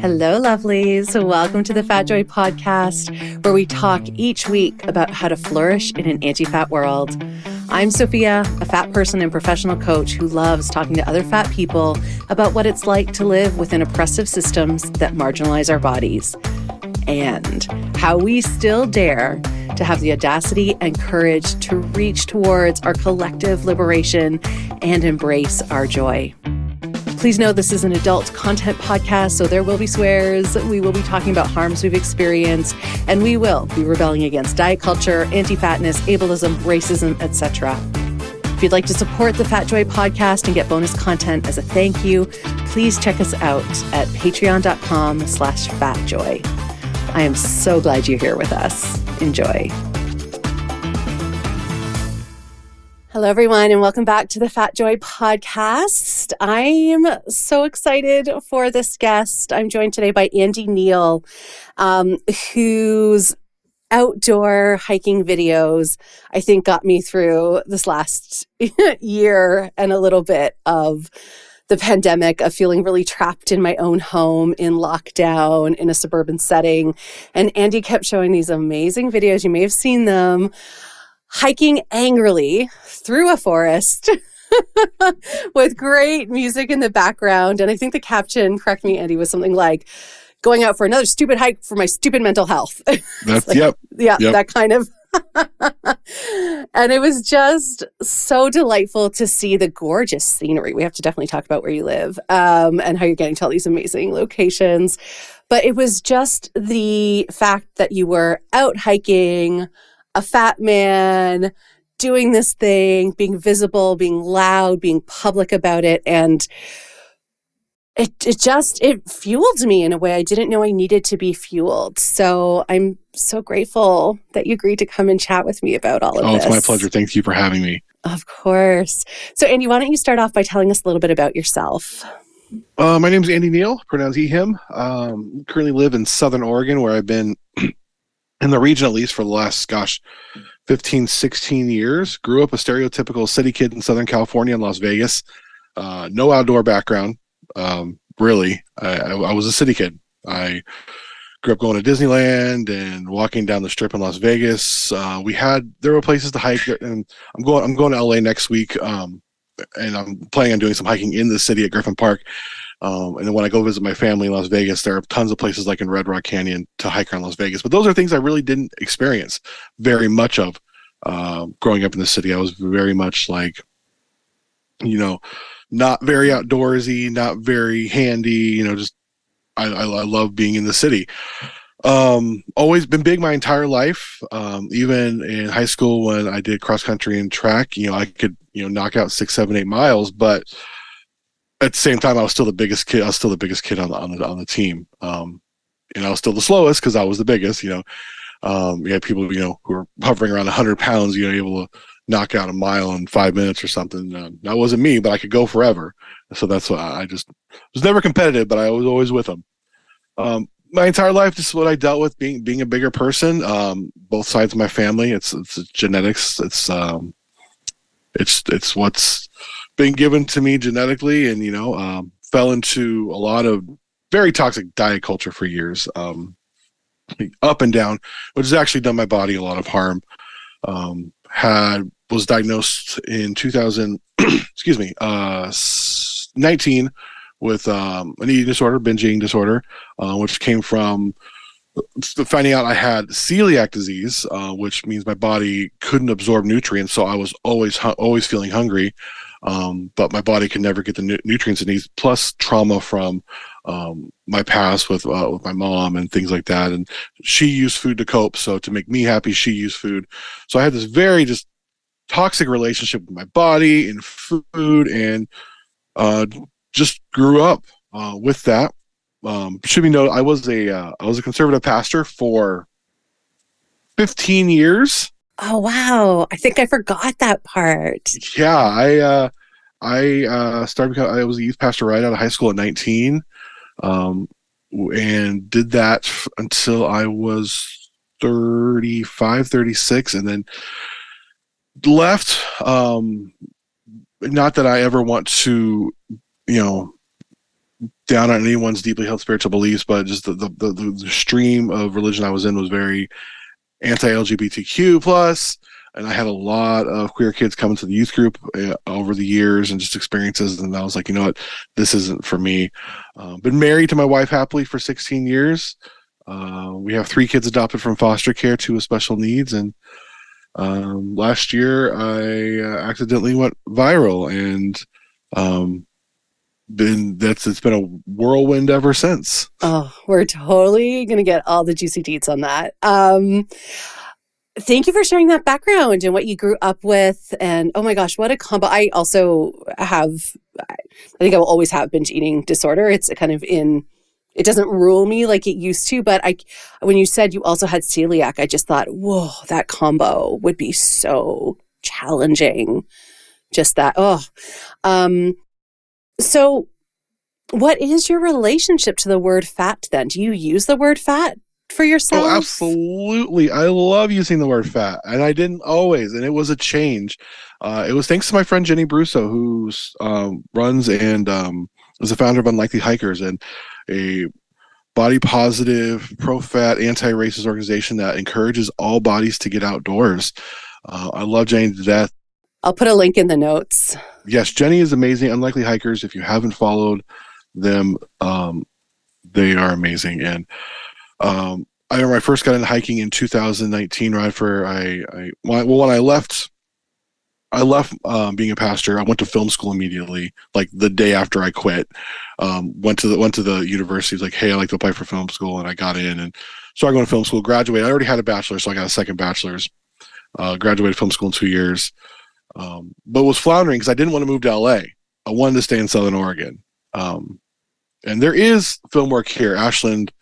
Hello, lovelies. Welcome to the Fat Joy podcast, where we talk each week about how to flourish in an anti fat world. I'm Sophia, a fat person and professional coach who loves talking to other fat people about what it's like to live within oppressive systems that marginalize our bodies and how we still dare to have the audacity and courage to reach towards our collective liberation and embrace our joy. Please know this is an adult content podcast, so there will be swears. We will be talking about harms we've experienced, and we will be rebelling against diet culture, anti-fatness, ableism, racism, etc. If you'd like to support the Fat Joy podcast and get bonus content as a thank you, please check us out at patreon.com slash fatjoy. I am so glad you're here with us. Enjoy. Hello, everyone, and welcome back to the Fat Joy podcast. I am so excited for this guest. I'm joined today by Andy Neal, um, whose outdoor hiking videos I think got me through this last year and a little bit of the pandemic of feeling really trapped in my own home in lockdown in a suburban setting. And Andy kept showing these amazing videos. You may have seen them hiking angrily through a forest. with great music in the background. And I think the caption, correct me, Andy, was something like, going out for another stupid hike for my stupid mental health. That's like, yep. Yeah, yep. that kind of and it was just so delightful to see the gorgeous scenery. We have to definitely talk about where you live um, and how you're getting to all these amazing locations. But it was just the fact that you were out hiking, a fat man, doing this thing, being visible, being loud, being public about it. And it, it just it fueled me in a way I didn't know I needed to be fueled. So I'm so grateful that you agreed to come and chat with me about all of oh, this. Oh, it's my pleasure. Thank you for having me. Of course. So Andy, why don't you start off by telling us a little bit about yourself? Uh, my name is Andy Neal, pronounced he, him. Um, currently live in Southern Oregon, where I've been in the region at least for the last, gosh, 15, 16 years. Grew up a stereotypical city kid in Southern California in Las Vegas. Uh, no outdoor background. Um, really, I, I, was a city kid. I grew up going to Disneyland and walking down the strip in Las Vegas. Uh, we had there were places to hike, and I'm going I'm going to LA next week, um, and I'm planning on doing some hiking in the city at Griffith Park. Um, and then when I go visit my family in Las Vegas, there are tons of places like in Red Rock Canyon to hike around Las Vegas. But those are things I really didn't experience very much of uh, growing up in the city. I was very much like, you know, not very outdoorsy, not very handy. You know, just I, I, I love being in the city. Um, always been big my entire life. Um, even in high school when I did cross country and track, you know, I could you know knock out six, seven, eight miles, but at the same time, I was still the biggest kid. I was still the biggest kid on the on the on the team. Um, and I was still the slowest because I was the biggest. You know, um, you had people you know who were hovering around 100 pounds. You know, able to knock out a mile in five minutes or something. Uh, that wasn't me, but I could go forever. So that's why I just was never competitive, but I was always with them. Um, my entire life, this is what I dealt with being being a bigger person. Um, both sides of my family, it's it's genetics. It's um, it's it's what's been given to me genetically, and you know, um, fell into a lot of very toxic diet culture for years, um, up and down, which has actually done my body a lot of harm. Um, had was diagnosed in 2000 excuse me uh 19 with um, an eating disorder binge eating disorder uh, which came from finding out i had celiac disease uh, which means my body couldn't absorb nutrients so i was always always feeling hungry um, but my body could never get the nu- nutrients it needs plus trauma from um, my past with uh, with my mom and things like that and she used food to cope so to make me happy she used food so i had this very just toxic relationship with my body and food and uh, just grew up uh, with that. Um, should be noted, I was a uh, I was a conservative pastor for 15 years. Oh wow! I think I forgot that part. Yeah, I uh, I uh, started. I was a youth pastor right out of high school at 19, um, and did that until I was 35, 36, and then left. Um, not that I ever want to, you know, down on anyone's deeply held spiritual beliefs, but just the the, the, the stream of religion I was in was very anti-LGBTQ plus, and I had a lot of queer kids coming to the youth group uh, over the years and just experiences, and I was like, you know what, this isn't for me. Uh, been married to my wife happily for 16 years. Uh, we have three kids adopted from foster care, two with special needs, and um, last year I uh, accidentally went viral and um, been that's it's been a whirlwind ever since. Oh, we're totally gonna get all the juicy deets on that. Um, thank you for sharing that background and what you grew up with. And oh my gosh, what a combo! I also have, I think I will always have binge eating disorder. It's kind of in. It doesn't rule me like it used to, but I, when you said you also had celiac, I just thought, whoa, that combo would be so challenging. Just that, oh, um, so, what is your relationship to the word fat then? Do you use the word fat for yourself? Oh, absolutely. I love using the word fat, and I didn't always, and it was a change. Uh, it was thanks to my friend Jenny Bruso, who um, runs and um, is the founder of Unlikely Hikers and a body positive, pro fat, anti racist organization that encourages all bodies to get outdoors. Uh, I love Jenny to death. I'll put a link in the notes. Yes, Jenny is amazing. Unlikely Hikers, if you haven't followed them, um, they are amazing. And um, I remember I first got into hiking in 2019, right for I, I well, when I left, I left um, being a pastor. I went to film school immediately, like the day after I quit. Um, went to the went to the university. Was like, hey, I like to apply for film school, and I got in and started going to film school. Graduated. I already had a bachelor, so I got a second bachelor's. Uh, graduated film school in two years um, but was floundering because I didn't want to move to LA. I wanted to stay in Southern Oregon. Um, and there is film work here. Ashland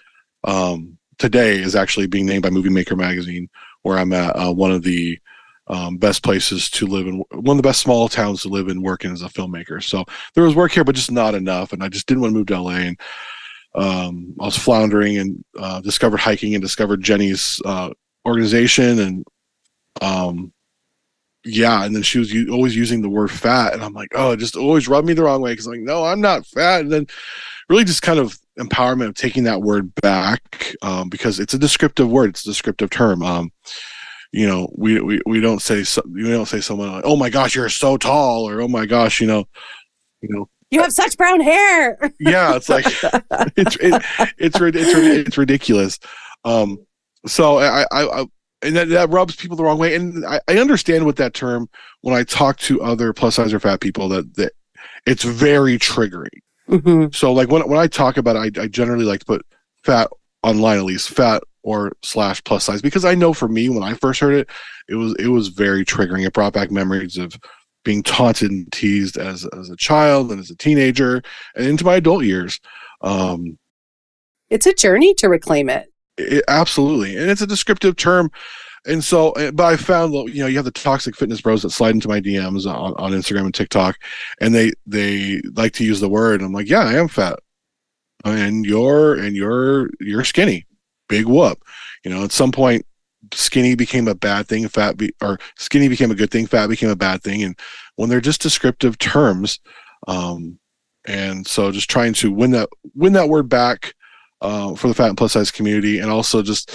um, today is actually being named by Movie Maker magazine, where I'm at uh, one of the um, best places to live in, one of the best small towns to live and work in as a filmmaker. So there was work here, but just not enough. And I just didn't want to move to LA. And um, I was floundering and uh, discovered hiking and discovered Jenny's uh, organization and um, yeah, and then she was u- always using the word fat, and I'm like, oh, just always rubbed me the wrong way because like, no, I'm not fat, and then really just kind of empowerment of taking that word back um, because it's a descriptive word, it's a descriptive term. Um, you know, we, we we don't say so, we don't say someone like, oh my gosh, you're so tall, or oh my gosh, you know, you know, you have such brown hair. yeah, it's like it's it, it's it's it's ridiculous. Um, so I, I, I and that, that rubs people the wrong way. And I, I understand with that term when I talk to other plus size or fat people that, that it's very triggering. Mm-hmm. So like when, when I talk about it, I, I generally like to put fat online at least fat or slash plus size because I know for me when I first heard it, it was it was very triggering. It brought back memories of being taunted and teased as as a child and as a teenager and into my adult years. Um, it's a journey to reclaim it. It, absolutely, and it's a descriptive term. And so, eh, but I found that you know you have the toxic fitness bros that slide into my DMs on, on Instagram and TikTok, and they they like to use the word. I'm like, yeah, I am fat, and you're and you're you're skinny, big whoop. You know, at some point, skinny became a bad thing, fat be, or skinny became a good thing, fat became a bad thing, and when they're just descriptive terms, um, and so just trying to win that win that word back uh, for the fat and plus size community, and also just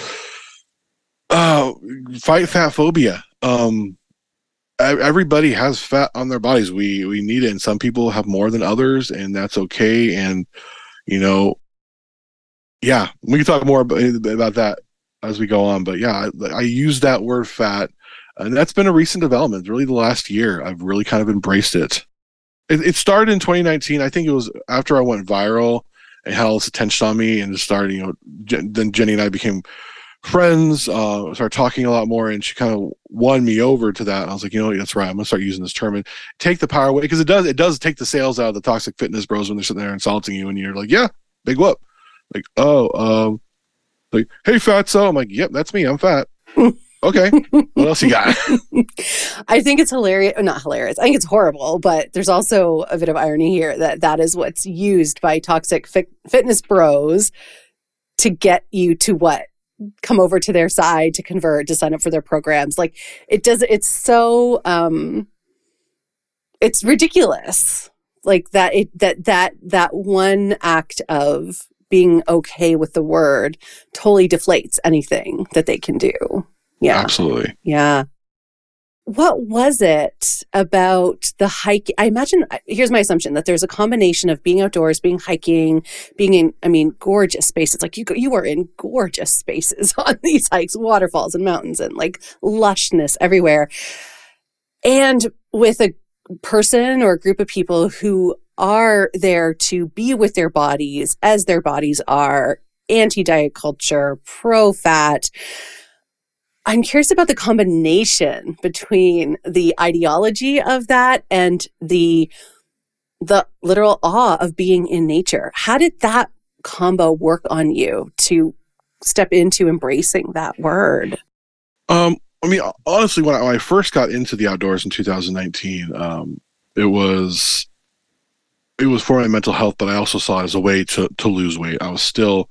uh, fight fat phobia. Um, everybody has fat on their bodies. We we need it, and some people have more than others, and that's okay. And you know, yeah, we can talk more about, that as we go on. But yeah, I, I use that word fat, and that's been a recent development. Really, the last year, I've really kind of embraced it. It, it started in 2019. I think it was after I went viral and had this attention on me and just started, you know, then Jenny and I became friends, uh, started talking a lot more, and she kind of won me over to that. And I was like, you know, that's right. I'm gonna start using this term and take the power away because it does it does take the sails out of the toxic fitness bros when they're sitting there insulting you, and you're like, yeah, big whoop, like, oh, um, like, hey, fat so. I'm like, yep, that's me. I'm fat. Okay. What else you got? I think it's hilarious not hilarious. I think it's horrible but there's also a bit of irony here that that is what's used by toxic fi- fitness bros to get you to what? Come over to their side to convert to sign up for their programs. Like it does it's so um it's ridiculous. Like that it that that that one act of being okay with the word totally deflates anything that they can do yeah absolutely yeah what was it about the hike? I imagine, uh, here's my assumption that there's a combination of being outdoors, being hiking, being in, I mean, gorgeous spaces. Like you, you are in gorgeous spaces on these hikes, waterfalls and mountains and like lushness everywhere. And with a person or a group of people who are there to be with their bodies as their bodies are anti diet culture, pro fat I'm curious about the combination between the ideology of that and the the literal awe of being in nature. How did that combo work on you to step into embracing that word? Um, I mean, honestly, when I, when I first got into the outdoors in 2019, um, it was it was for my mental health, but I also saw it as a way to to lose weight. I was still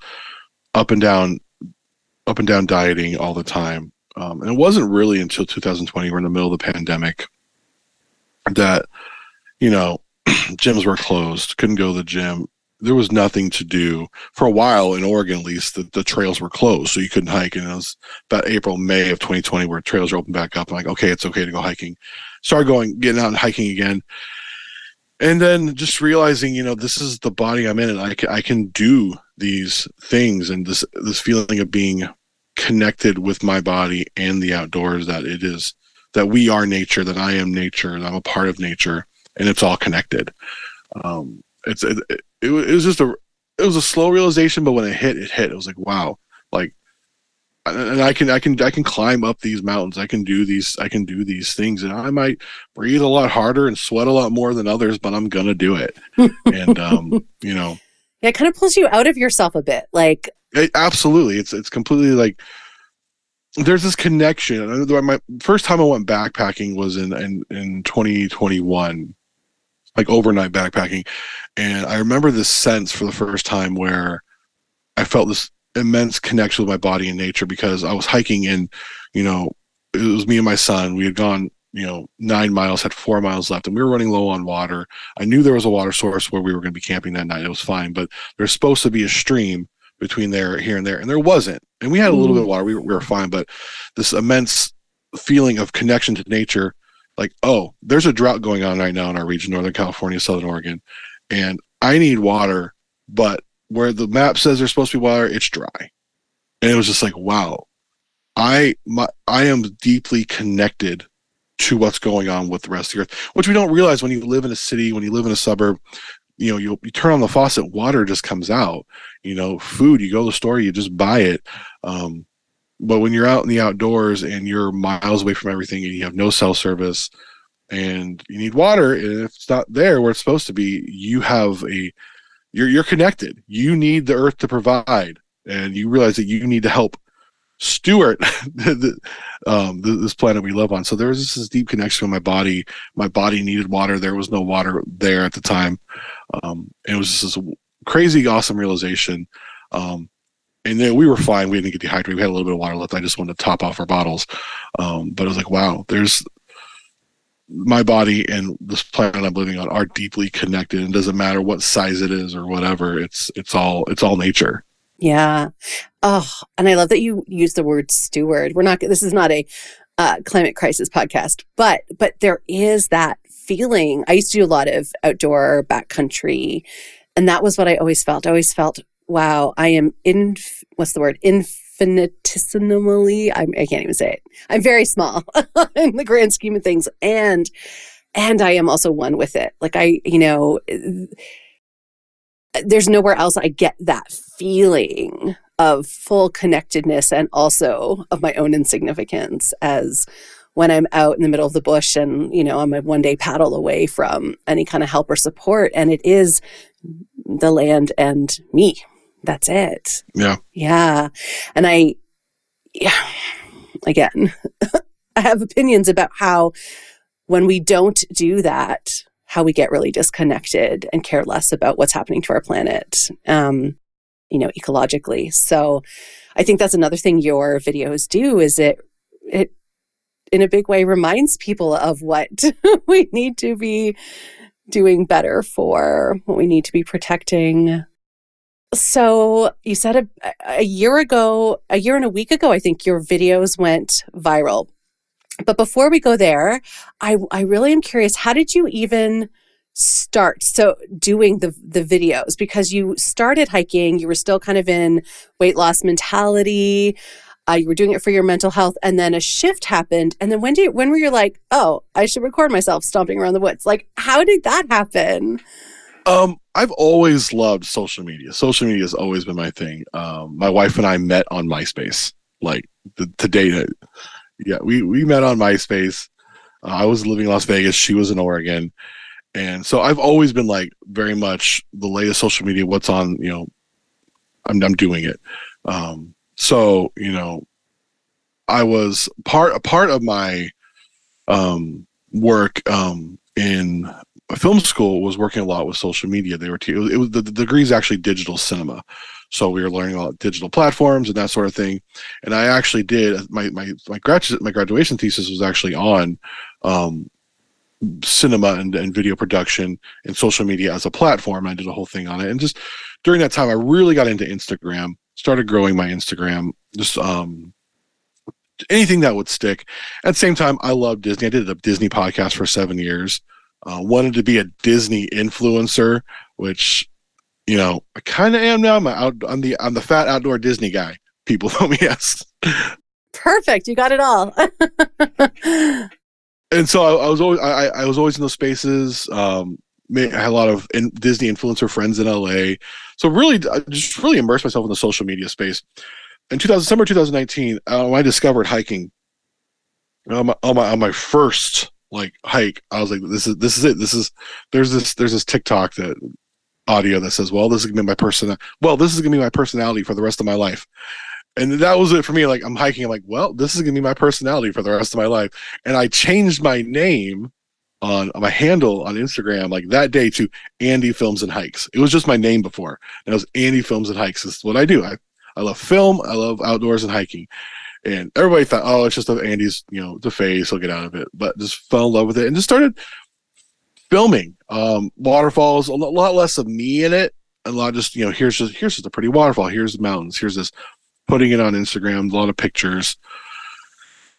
up and down, up and down dieting all the time, um, and it wasn't really until 2020, we're in the middle of the pandemic, that, you know, gyms were closed, couldn't go to the gym. There was nothing to do for a while in Oregon, at least. The, the trails were closed, so you couldn't hike. And it was about April, May of 2020 where trails are open back up. I'm like, okay, it's okay to go hiking. Started going, getting out and hiking again and then just realizing you know this is the body i'm in and i I can do these things and this this feeling of being connected with my body and the outdoors that it is that we are nature that i am nature and i'm a part of nature and it's all connected um it's it, it, it was just a it was a slow realization but when it hit it hit it was like wow like and I can I can I can climb up these mountains. I can do these I can do these things, and I might breathe a lot harder and sweat a lot more than others, but I'm gonna do it. and um, you know, yeah, it kind of pulls you out of yourself a bit. Like it, absolutely, it's it's completely like there's this connection. My first time I went backpacking was in in, in 2021, like overnight backpacking, and I remember this sense for the first time where I felt this immense connection with my body and nature because I was hiking and you know, it was me and my son. We had gone you know nine miles had four miles left and we were running low on water i knew there was a water source where we were going to be camping that night it was fine but there's supposed to be a stream between there here and there and there wasn't and we had a little bit of mm. water we were, we were fine but this immense feeling of connection to nature like oh there's a drought going on right now in our region northern california southern oregon and i need water but where the map says there's supposed to be water it's dry and it was just like wow i my i am deeply connected to what's going on with the rest of the earth, which we don't realize when you live in a city, when you live in a suburb. You know, you you turn on the faucet, water just comes out. You know, food, you go to the store, you just buy it. Um, but when you're out in the outdoors and you're miles away from everything and you have no cell service and you need water, and if it's not there where it's supposed to be, you have a you're you're connected. You need the earth to provide, and you realize that you need to help steward the, um, this planet we live on. So there was this deep connection with my body. My body needed water. There was no water there at the time. Um, it was just this crazy, awesome realization. Um, and then we were fine. We didn't get dehydrated. We had a little bit of water left. I just wanted to top off our bottles. Um, but it was like, wow, there's my body and this planet I'm living on are deeply connected. And doesn't matter what size it is or whatever. It's it's all it's all nature. Yeah. Oh, and I love that you use the word steward. We're not, this is not a uh, climate crisis podcast, but, but there is that feeling. I used to do a lot of outdoor backcountry, and that was what I always felt. I always felt, wow, I am in, what's the word? Infinitesimally, I'm, I can't even say it. I'm very small in the grand scheme of things. And, and I am also one with it. Like I, you know, uh, there's nowhere else I get that feeling of full connectedness and also of my own insignificance as when I'm out in the middle of the bush and, you know, I'm a one day paddle away from any kind of help or support. And it is the land and me. That's it. Yeah. Yeah. And I, yeah, again, I have opinions about how when we don't do that, how we get really disconnected and care less about what's happening to our planet, um, you know, ecologically. So I think that's another thing your videos do is it, it in a big way reminds people of what we need to be doing better for what we need to be protecting. So you said a, a year ago, a year and a week ago, I think your videos went viral. But before we go there, I, I really am curious, how did you even start so doing the the videos because you started hiking you were still kind of in weight loss mentality uh, you were doing it for your mental health and then a shift happened. And then when did when were you like oh i should record myself stomping around the woods? Like how did that happen? Um i've always loved social media. Social media has always been my thing. Um my wife and i met on myspace like the, the date yeah we we met on myspace. Uh, i was living in las vegas. She was in oregon. And so I've always been like very much the latest social media, what's on, you know, I'm, I'm doing it. Um, so, you know, I was part, a part of my, um, work, um, in film school was working a lot with social media. They were, te- it was, the, the degree is actually digital cinema. So we were learning about digital platforms and that sort of thing. And I actually did my, my, my graduate, my graduation thesis was actually on, um, cinema and, and video production and social media as a platform. I did a whole thing on it. And just during that time, I really got into Instagram, started growing my Instagram, just um, anything that would stick. At the same time, I love Disney. I did a Disney podcast for seven years. Uh, wanted to be a Disney influencer, which you know I kind of am now. I'm out. I'm the I'm the fat outdoor Disney guy. People tell me yes. Perfect. You got it all. and so I, I was always I, I, was always in those spaces. Um, I had a lot of in, Disney influencer friends in LA, so really I just really immersed myself in the social media space. In 2000, December 2019, uh, I discovered hiking on my, on my on my first like hike, I was like, this is this is it. This is there's this there's this TikTok that audio that says, well, this is gonna be my person. Well, this is gonna be my personality for the rest of my life and that was it for me. Like I'm hiking, I'm like, well, this is gonna be my personality for the rest of my life. And I changed my name on, my handle on Instagram like that day to Andy Films and Hikes. It was just my name before. And it was Andy Films and Hikes. This is what I do. I, I love film, I love outdoors and hiking. And everybody thought, oh, it's just Andy's, you know, the face, he'll get out of it. But just fell in love with it and just started filming um, waterfalls, a lot less of me in it. A lot just, you know, here's just here's just a pretty waterfall, here's the mountains, here's this putting it on Instagram, a lot of pictures.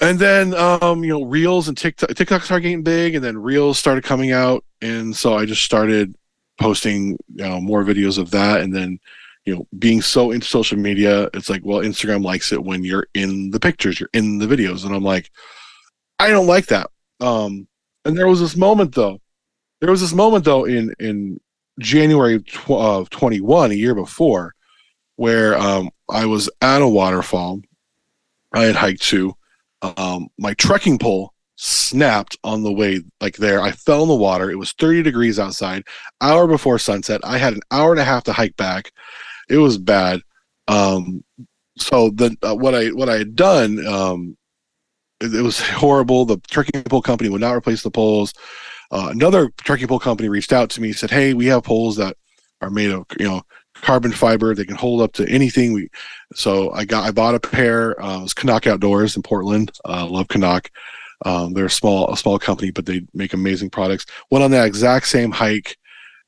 And then, um, you know, Reels and TikTok, TikTok started getting big, and then Reels started coming out, and so I just started posting, you know, more videos of that, and then, you know, being so into social media, it's like, well, Instagram likes it when you're in the pictures, you're in the videos, and I'm like, I don't like that. Um, and there was this moment though, there was this moment though in in January tw- of 21, a year before, where um, I was at a waterfall. I had hiked to. Um, my trekking pole snapped on the way like there. I fell in the water. It was 30 degrees outside. Hour before sunset. I had an hour and a half to hike back. It was bad. Um, so the uh, what I what I had done um, it, it, was horrible. The trekking pole company would not replace the poles. Uh, another trekking pole company reached out to me said, "Hey, we have poles that are made of you know carbon fiber. They can hold up to anything. We so I got I bought a pair. Uh, it was CNOC Outdoors in Portland. Uh, love CNOC. Um, they're a small a small company, but they make amazing products. Went on that exact same hike,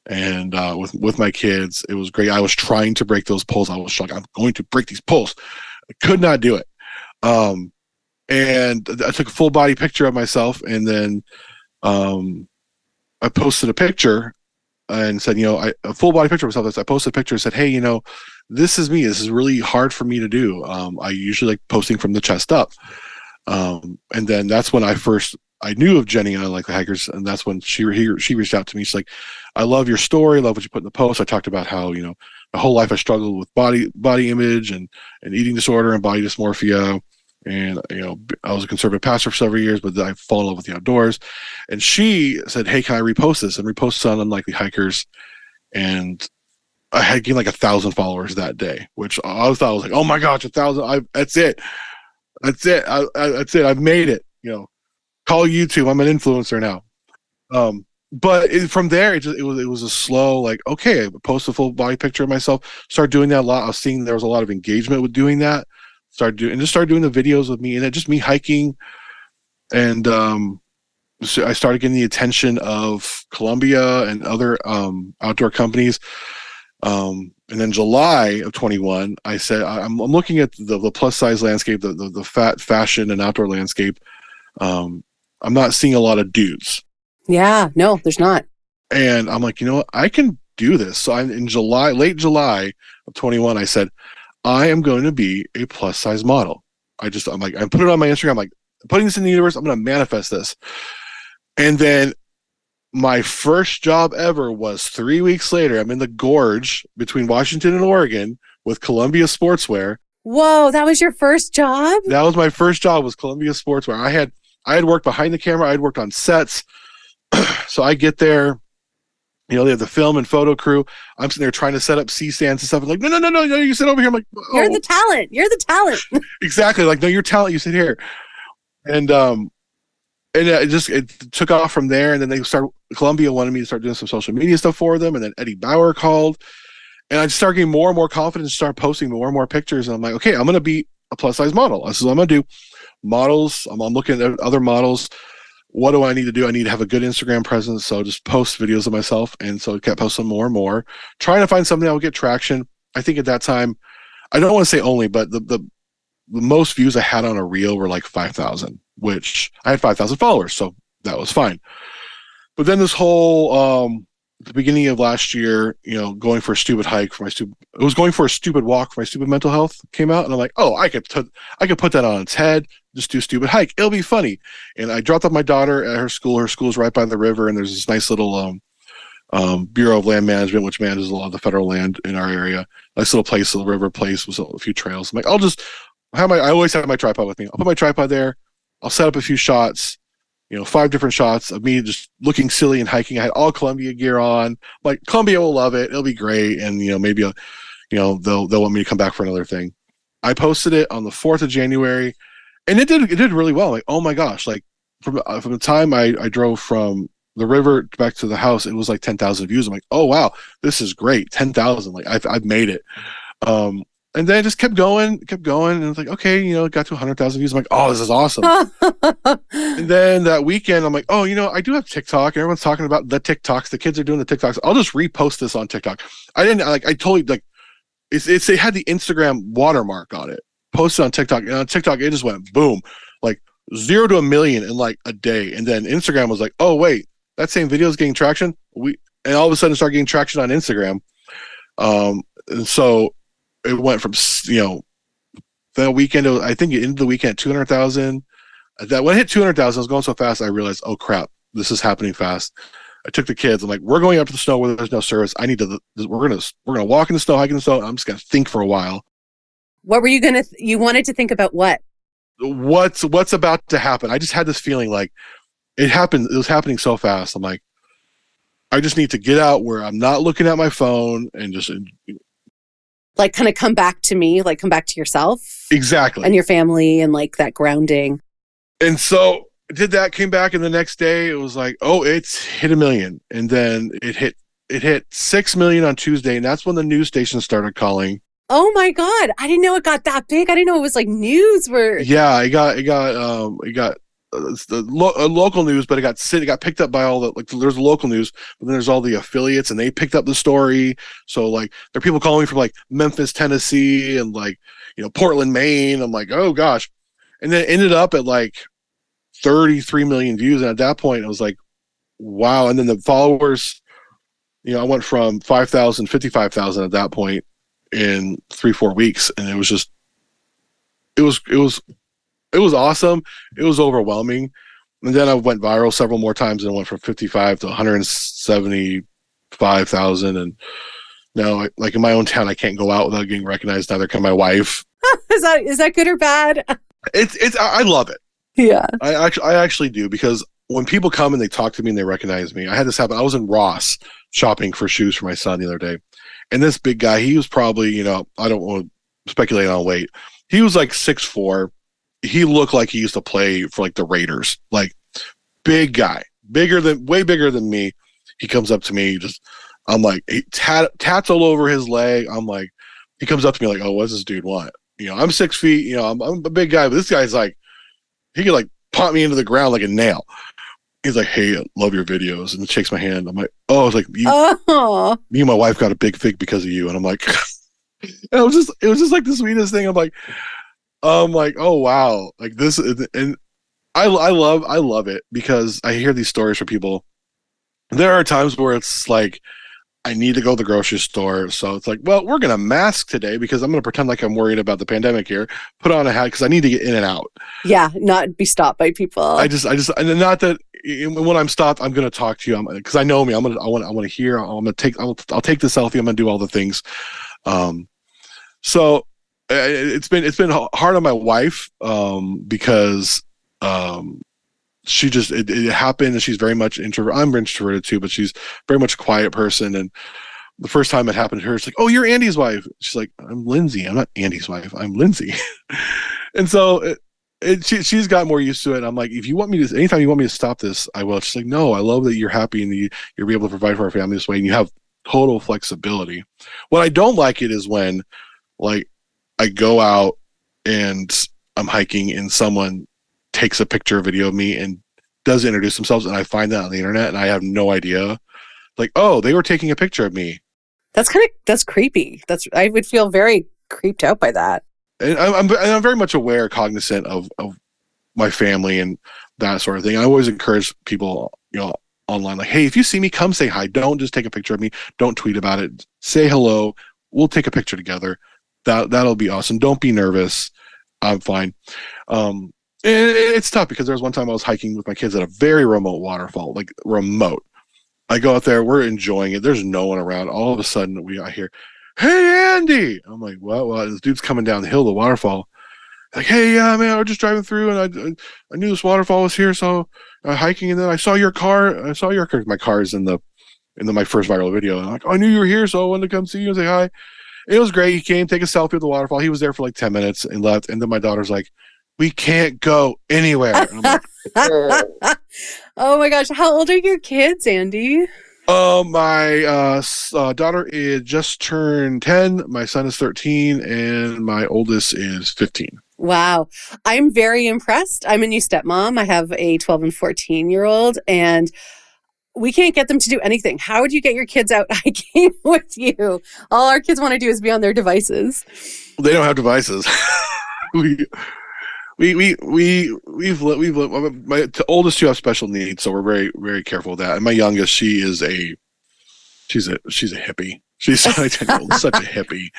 and uh, with with my kids, it was great. I was trying to break those poles. I was like, I'm going to break these poles. I could not do it. Um, and I took a full body picture of myself, and then um, I posted a picture and said, you know, I, a full body picture of myself. I posted a picture and said, hey, you know, this is me. This is really hard for me to do. Um, I usually like posting from the chest up. Um, and then that's when I first I knew of Jenny and Unlikely Hikers, and that's when she he, she reached out to me. She's like, "I love your story. Love what you put in the post." I talked about how you know my whole life I struggled with body body image and and eating disorder and body dysmorphia, and you know I was a conservative pastor for several years, but I fall in love with the outdoors. And she said, "Hey, can I repost this?" And repost on Unlikely Hikers, and I had gained like a thousand followers that day, which I thought I was like, "Oh my gosh, a thousand! I that's it, that's it, I, I, that's it. I've made it." You know, call YouTube. I'm an influencer now. Um, but it, from there, it, just, it was it was a slow like okay, I post a full body picture of myself. Start doing that a lot. I was seeing there was a lot of engagement with doing that started doing and just started doing the videos with me and just me hiking and um so I started getting the attention of Columbia and other um, outdoor companies. Um, and then July of 21, I said I'm, I'm looking at the, the plus size landscape, the, the, the fat fashion and outdoor landscape. Um, I'm not seeing a lot of dudes. Yeah, no, there's not. And I'm like, you know what? I can do this. So I'm in July, late July of 21, I said, I am going to be a plus size model. I just, I'm like, I put it on my Instagram. I'm like, putting this in the universe. I'm going to manifest this. And then my first job ever was three weeks later. I'm in the gorge between Washington and Oregon with Columbia Sportswear. Whoa, that was your first job? That was my first job was Columbia Sportswear. I had I had worked behind the camera, I had worked on sets. so I get there, you know, they have the film and photo crew. I'm sitting there trying to set up C stands and stuff. I'm like, no, no, no, no, no, you sit over here. I'm like, oh. You're the talent. You're the talent. exactly. Like, no, you're talent. You sit here. And um, and it just it took off from there. And then they start Columbia wanted me to start doing some social media stuff for them. And then Eddie Bauer called, and I just started getting more and more confident and Start posting more and more pictures. And I'm like, okay, I'm gonna be a plus size model. This is what I'm gonna do. Models. I'm, I'm looking at other models. What do I need to do? I need to have a good Instagram presence. So just post videos of myself. And so I kept posting more and more, trying to find something that would get traction. I think at that time, I don't want to say only, but the, the the most views I had on a reel were like 5,000, which I had 5,000 followers. So that was fine. But then this whole, um, the beginning of last year, you know, going for a stupid hike for my stupid, it was going for a stupid walk for my stupid mental health came out. And I'm like, oh, I could, t- I could put that on its head, just do stupid hike. It'll be funny. And I dropped off my daughter at her school. Her school's right by the river. And there's this nice little, um, um, Bureau of Land Management, which manages a lot of the federal land in our area. Nice little place, little river place with a few trails. I'm like, I'll just, have my I always have my tripod with me. I'll put my tripod there. I'll set up a few shots, you know, five different shots of me just looking silly and hiking. I had all Columbia gear on. Like Columbia will love it. It'll be great. And you know, maybe a, you know, they'll they'll want me to come back for another thing. I posted it on the fourth of January, and it did it did really well. Like, oh my gosh, like from uh, from the time I I drove from the river back to the house, it was like ten thousand views. I'm like, oh wow, this is great, ten thousand. Like I've I've made it. Um, and then it just kept going, kept going, and it's like, okay, you know, it got to 100,000 views. I'm like, oh, this is awesome. and then that weekend, I'm like, oh, you know, I do have TikTok. Everyone's talking about the TikToks. The kids are doing the TikToks. I'll just repost this on TikTok. I didn't like. I totally like. It's, it's it had the Instagram watermark on it. Posted on TikTok, and on TikTok it just went boom, like zero to a million in like a day. And then Instagram was like, oh wait, that same video is getting traction. We and all of a sudden start getting traction on Instagram. Um, and so it went from you know the weekend. I think into the weekend two hundred thousand. Uh, that when I hit two hundred thousand, I was going so fast. I realized, oh crap, this is happening fast. I took the kids. I'm like, we're going up to the snow where there's no service. I need to. We're gonna we're gonna walk in the snow, hike in the snow. I'm just gonna think for a while. What were you gonna? Th- you wanted to think about what? What's what's about to happen? I just had this feeling like it happened. It was happening so fast. I'm like, I just need to get out where I'm not looking at my phone and just like kind of come back to me, like come back to yourself. Exactly. And your family and like that grounding. And so did that, came back, and the next day it was like, oh, it's hit a million. And then it hit it hit six million on Tuesday, and that's when the news station started calling. Oh my god. I didn't know it got that big. I didn't know it was like news where Yeah, it got it got um it got it's the lo- uh, local news, but it got it got picked up by all the like. There's local news, but then there's all the affiliates, and they picked up the story. So like, there are people calling me from like Memphis, Tennessee, and like you know Portland, Maine. I'm like, oh gosh, and then it ended up at like 33 million views, and at that point, I was like, wow. And then the followers, you know, I went from 5,000, 55,000 at that point in three four weeks, and it was just, it was it was it was awesome. It was overwhelming. And then I went viral several more times and went from 55 to 175,000. And now, like in my own town, I can't go out without getting recognized. Neither can my wife. is that is that good or bad? It's it's I love it. Yeah, I actually I actually do because when people come and they talk to me and they recognize me, I had this happen. I was in Ross shopping for shoes for my son the other day, and this big guy, he was probably you know I don't want to speculate on weight. He was like six four, he looked like he used to play for like the Raiders, like big guy, bigger than way bigger than me. He comes up to me, just I'm like he tat, tats all over his leg. I'm like, he comes up to me like, oh, what's this dude want? You know, I'm six feet. You know, I'm, I'm a big guy, but this guy's like, he could like pop me into the ground like a nail. he's like, "Hey, I love your videos," and shakes my hand. I'm like, "Oh, it's like you, Oh, me and my wife got a big fig because of you," and I'm like, and it was just it was just like the sweetest thing. I'm like, I'm like, oh wow, like this, is- and I I love I love it because I hear these stories from people. There are times where it's like. I need to go to the grocery store. So it's like, well, we're going to mask today because I'm going to pretend like I'm worried about the pandemic here. Put on a hat because I need to get in and out. yeah, not be stopped by people. I just, I just, and not that when I'm stopped, I'm going to talk to you because I know me. I'm going to, I want, I want to hear. I'm going to take, I'll, I'll take the selfie. I'm going to do all the things. Um, so it's been, it's been hard on my wife um, because um, she just, it, it happened and she's very much introvert. I'm introverted too, but she's very much a quiet person. And the first time it happened to her, it's like, oh, you're Andy's wife. She's like, I'm Lindsay. I'm not Andy's wife. I'm Lindsay. and so it, it, she, she's got more used to it. I'm like, if you want me to, anytime you want me to stop this, I will. She's like, no, I love that you're happy and you, you're able to provide for our family this way and you have total flexibility. What I don't like it is when, like, I go out and I'm hiking and someone takes a picture or video of me and does introduce themselves and I find that on the internet and I have no idea. Like, oh, they were taking a picture of me. that's kind of that's creepy. That's I would feel very creeped out by that. and I'm, I'm, and I'm very much aware, cognizant of, of my family and that sort of thing. I always encourage people, you know, online, like, hey, if you see me, come say hi. Don't just take a picture of me. Don't tweet about it. Say hello. We'll take a picture together. That that'll be awesome. Don't be nervous. I'm fine. Um, it- it's tough because there was one time I was hiking with my kids at a very remote waterfall, like remote. I go out there, we're enjoying it. There's no one around. All of a sudden, we I hear, "Hey, Andy!" I'm like, "What? What?" This dude's coming down the hill, the waterfall. Like, "Hey, yeah, man, I was just driving through, and I, I, knew this waterfall was here, so hiking, and then I saw your car. I saw your car. My car is in the in the, my first viral video. And I'm like, oh, I knew you were here, so I wanted to come see you and say hi. It was great. He came, take a selfie with the waterfall. He was there for like ten minutes and left. And then my daughter's like, "We can't go anywhere." And I'm like, oh my gosh, how old are your kids, Andy? Uh, my uh, uh, daughter is just turned 10. My son is 13, and my oldest is 15. Wow. I'm very impressed. I'm a new stepmom. I have a 12 and 14 year old, and we can't get them to do anything. How would you get your kids out hiking with you? All our kids want to do is be on their devices. They don't have devices. we, we, we, we, we've, we've, my oldest two have special needs, so we're very, very careful with that. And my youngest, she is a, she's a, she's a hippie. She's such a hippie,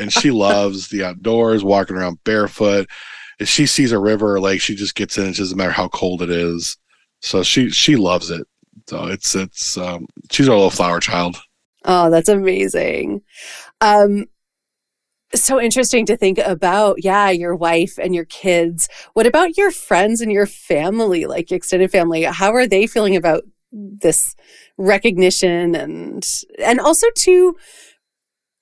and she loves the outdoors, walking around barefoot. If she sees a river or lake, she just gets in. It doesn't matter how cold it is. So she she loves it. So it's it's um, she's our little flower child. Oh, that's amazing. Um, so interesting to think about. Yeah, your wife and your kids. What about your friends and your family, like extended family? How are they feeling about this recognition and and also to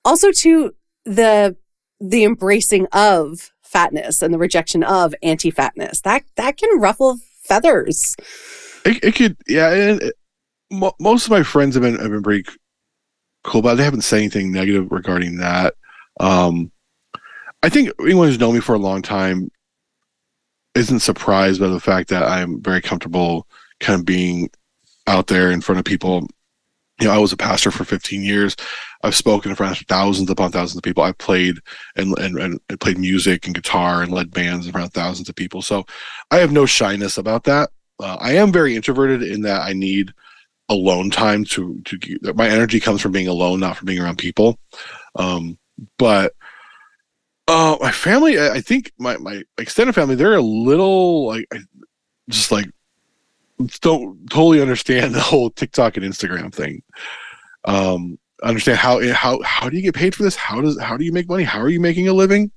also to the the embracing of fatness and the rejection of anti-fatness? That that can ruffle feathers. It, it could yeah. And it, mo- most of my friends have been have been pretty cool, but they haven't said anything negative regarding that. Um, I think anyone who's known me for a long time isn't surprised by the fact that I'm very comfortable kind of being out there in front of people. You know, I was a pastor for 15 years. I've spoken in front of thousands upon thousands of people. I've played and, and, and played music and guitar and led bands in front of thousands of people. So I have no shyness about that. Uh, I am very introverted in that I need alone time to to my energy comes from being alone, not from being around people. Um, but uh, my family, I, think my my extended family, they're a little like just like don't totally understand the whole TikTok and Instagram thing. Um, understand how how how do you get paid for this? How does how do you make money? How are you making a living?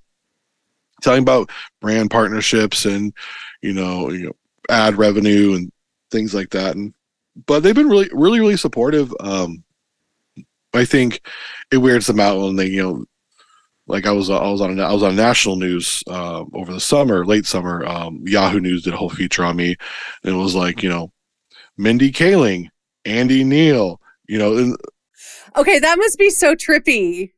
Telling about brand partnerships and you know you know ad revenue and things like that. And but they've been really really really supportive. Um, I think it weirds them out when they you know like I was I was on I was on national news uh, over the summer, late summer. Um, Yahoo News did a whole feature on me, and it was like you know, Mindy Kaling, Andy Neal, you know, and Okay, that must be so trippy.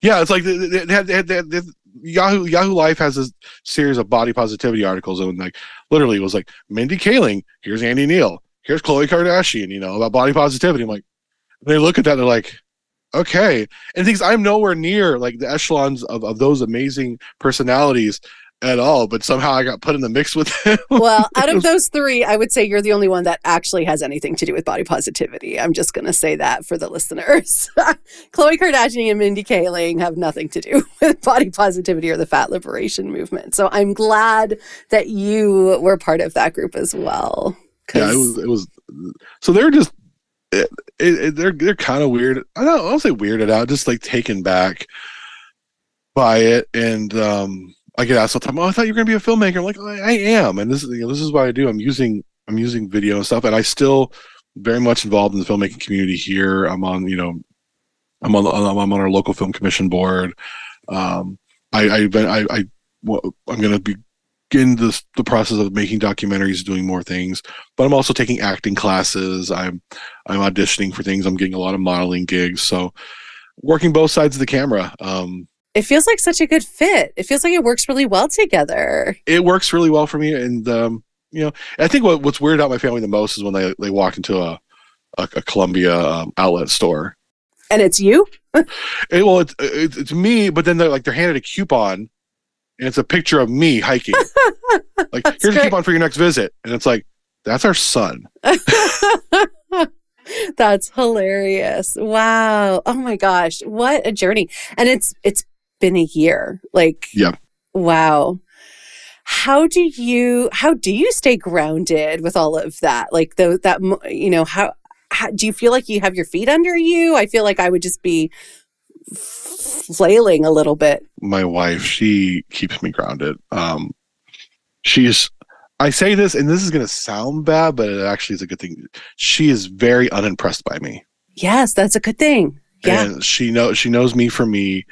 yeah, it's like they, they, they had, they had, they had, they had- Yahoo Yahoo Life has a series of body positivity articles, and like literally it was like Mindy Kaling, here's Andy Neal, here's Khloe Kardashian, you know, about body positivity. I'm like, they look at that, they're like, okay. And things I'm nowhere near like the echelons of, of those amazing personalities at all, but somehow I got put in the mix with him. well, out of those three, I would say you're the only one that actually has anything to do with body positivity. I'm just going to say that for the listeners. Khloe Kardashian and Mindy Kaling have nothing to do with body positivity or the fat liberation movement. So I'm glad that you were part of that group as well. Yeah, it was. It was. So they're just. It, it, they're they're kind of weird. I don't. I don't say weirded out. Just like taken back by it, and um, I get asked all the time. Oh, I thought you were going to be a filmmaker. I'm like, I, I am, and this is you know, this is what I do. I'm using I'm using video and stuff, and I still very much involved in the filmmaking community here. I'm on you know, I'm on I'm on our local film commission board. Um, I been, I I I'm going to be in this the process of making documentaries, doing more things. But I'm also taking acting classes. I'm I'm auditioning for things. I'm getting a lot of modeling gigs. So working both sides of the camera. Um, it feels like such a good fit. It feels like it works really well together. It works really well for me, and um, you know, I think what, what's weird about my family the most is when they they walk into a a, a Columbia um, outlet store, and it's you. it, well, it's, it's it's me, but then they're like they're handed a coupon, and it's a picture of me hiking. like here's great. a coupon for your next visit, and it's like that's our son. That's hilarious. Wow. Oh my gosh. What a journey. And it's it's been a year. Like, yeah. Wow. How do you how do you stay grounded with all of that? Like the that you know how, how do you feel like you have your feet under you? I feel like I would just be flailing a little bit. My wife, she keeps me grounded. Um, she's I say this, and this is going to sound bad, but it actually is a good thing. She is very unimpressed by me. Yes, that's a good thing. Yeah, and she knows she knows me for me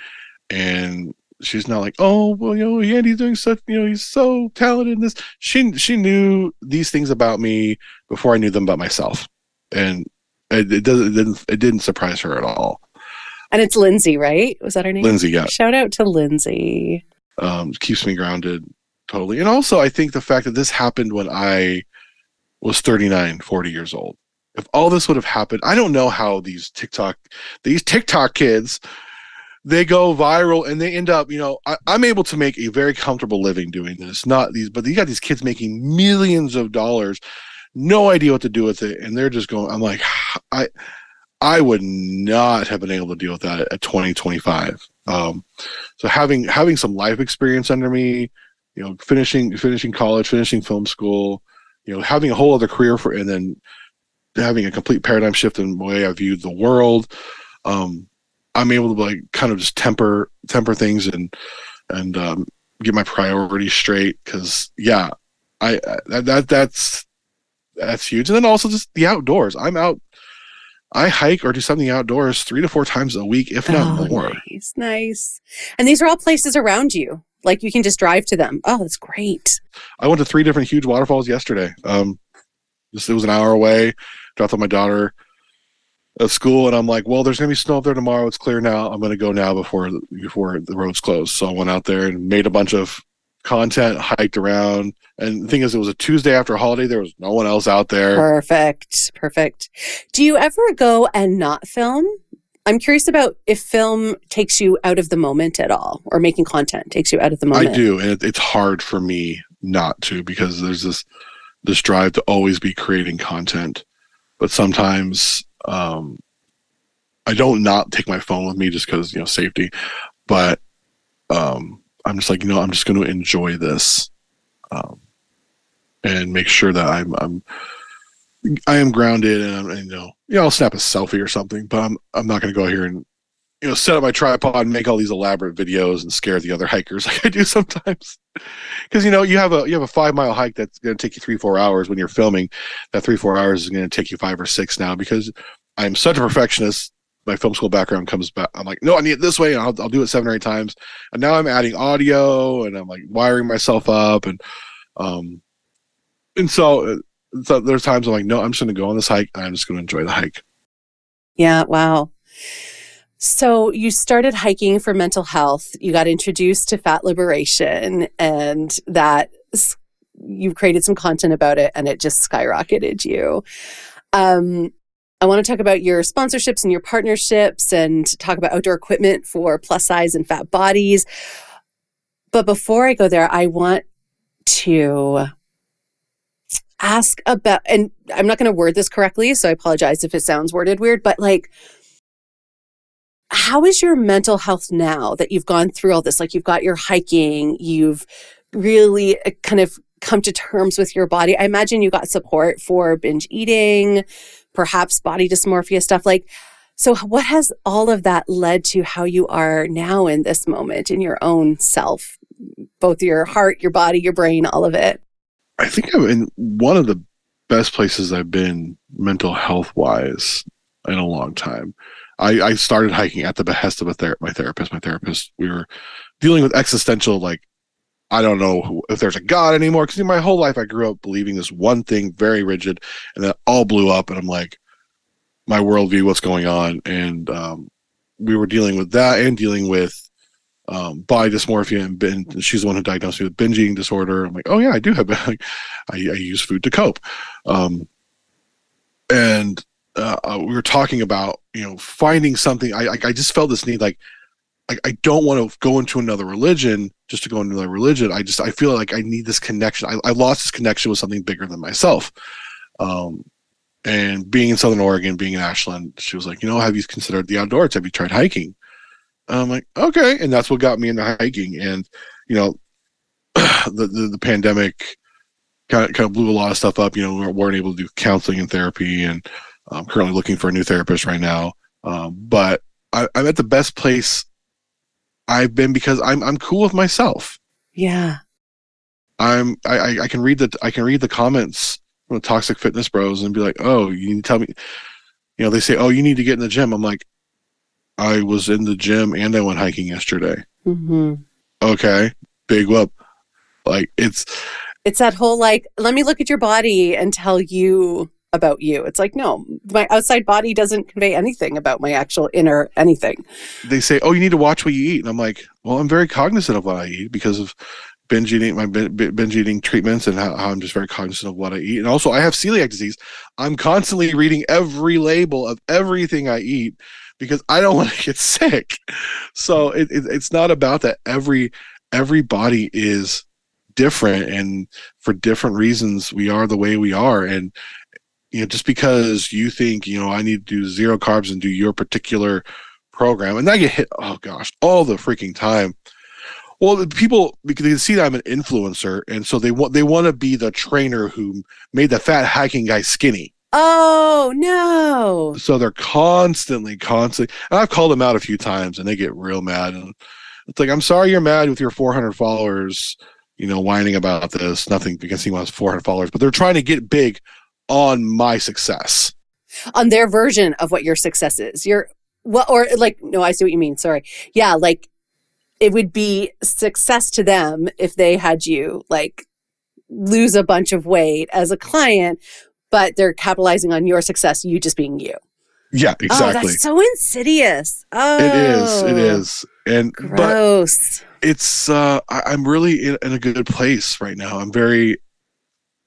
and she's not like, oh, well, you know, Andy's doing such, you know, he's so talented in this. She she knew these things about me before I knew them about myself, and it, it doesn't it didn't it didn't surprise her at all. And it's Lindsay, right? Was that her name? Lindsay, yeah. Shout out to Lindsay. Um, keeps me grounded totally, and also I think the fact that this happened when I was 39, 40 years old. If all this would have happened, I don't know how these TikTok, these TikTok kids they go viral and they end up, you know, I, am able to make a very comfortable living doing this. Not these, but you got these kids making millions of dollars, no idea what to do with it, and they're just going. I'm like, I, I would not have been able to deal with that at 2025. Um, so having having some life experience under me, you know, finishing finishing college, finishing film school, you know, having a whole other career for, and then having a complete paradigm shift in the way I viewed the world. Um, I'm able to like kind of just temper temper things and and um, get my priorities straight because yeah, I, I that that's that's huge. And then also just the outdoors. I'm out. I hike or do something outdoors three to four times a week, if not oh, more. Nice, nice. And these are all places around you. Like you can just drive to them. Oh, that's great. I went to three different huge waterfalls yesterday. Um, just it was an hour away. Dropped off my daughter of school, and I'm like, well, there's gonna be snow up there tomorrow. It's clear now. I'm gonna go now before before the roads close. So I went out there and made a bunch of content, hiked around. And the thing is, it was a Tuesday after a holiday. There was no one else out there. Perfect, perfect. Do you ever go and not film? I'm curious about if film takes you out of the moment at all, or making content takes you out of the moment. I do, and it, it's hard for me not to because there's this this drive to always be creating content. But sometimes um, I don't not take my phone with me just because you know safety, but um, I'm just like you know I'm just going to enjoy this, um, and make sure that I'm I'm I am grounded and, I'm, and you know yeah I'll snap a selfie or something, but I'm I'm not going to go here and you know set up my tripod and make all these elaborate videos and scare the other hikers like I do sometimes. Because you know you have a you have a five mile hike that's going to take you three four hours when you're filming. That three four hours is going to take you five or six now because I'm such a perfectionist. My film school background comes back. I'm like, no, I need it this way, and I'll, I'll do it seven or eight times. And now I'm adding audio, and I'm like wiring myself up, and um, and so, uh, so there's times I'm like, no, I'm just going to go on this hike, and I'm just going to enjoy the hike. Yeah. Wow. So you started hiking for mental health. You got introduced to fat liberation, and that you've created some content about it and it just skyrocketed you. Um, I want to talk about your sponsorships and your partnerships and talk about outdoor equipment for plus size and fat bodies. But before I go there, I want to ask about, and I'm not going to word this correctly, so I apologize if it sounds worded weird, but like, how is your mental health now that you've gone through all this? Like, you've got your hiking, you've really uh, kind of come to terms with your body. I imagine you got support for binge eating, perhaps body dysmorphia stuff. Like, so what has all of that led to how you are now in this moment in your own self, both your heart, your body, your brain, all of it? I think I'm in one of the best places I've been mental health wise in a long time. I, I started hiking at the behest of a ther- my therapist. My therapist, we were dealing with existential, like, I don't know if there's a God anymore. Because my whole life I grew up believing this one thing, very rigid, and then all blew up. And I'm like, my worldview, what's going on? And um, we were dealing with that and dealing with um, body dysmorphia and, bin- she's the one who diagnosed me with binge eating disorder. I'm like, oh yeah, I do have. Like, I, I use food to cope. Um, and uh, uh, we were talking about you know finding something. I I just felt this need like I, I don't want to go into another religion just to go into another religion. I just I feel like I need this connection. I, I lost this connection with something bigger than myself. Um, and being in Southern Oregon, being in Ashland, she was like, you know, have you considered the outdoors? Have you tried hiking? And I'm like, okay, and that's what got me into hiking. And you know, the, the the, pandemic kind of kind of blew a lot of stuff up. You know, we weren't able to do counseling and therapy, and I'm currently looking for a new therapist right now. Um, but I, I'm at the best place I've been because I'm I'm cool with myself. Yeah. I'm I, I can read the I can read the comments from the toxic fitness bros and be like, oh, you need to tell me you know, they say, Oh, you need to get in the gym. I'm like, I was in the gym and I went hiking yesterday. Mm-hmm. Okay. Big whoop. Like it's it's that whole like, let me look at your body and tell you about you. It's like, no, my outside body doesn't convey anything about my actual inner anything. They say, oh, you need to watch what you eat. And I'm like, well, I'm very cognizant of what I eat because of binge eating, my binge eating treatments and how, how, I'm just very cognizant of what I eat. And also, I have celiac disease. I'm constantly reading every label of everything I eat because I don't want to get sick. So it, it, it's not about that. Every every body is different and for different reasons we are the way we are and you know, just because you think, you know, I need to do zero carbs and do your particular program, and I get hit, oh gosh, all the freaking time. Well, the people because they see that I'm an influencer, and so they want they want to be the trainer who made the fat hiking guy skinny. Oh no! So they're constantly, constantly, and I've called them out a few times, and they get real mad. And it's like, I'm sorry you're mad with your 400 followers, you know, whining about this. Nothing because he wants 400 followers, but they're trying to get big on my success. On their version of what your success is. You're well or like no i see what you mean sorry. Yeah like it would be success to them if they had you like lose a bunch of weight as a client but they're capitalizing on your success you just being you. Yeah exactly oh, that's so insidious. Oh it is it is. And gross. it's uh I, am really in, in a good place right now. I'm very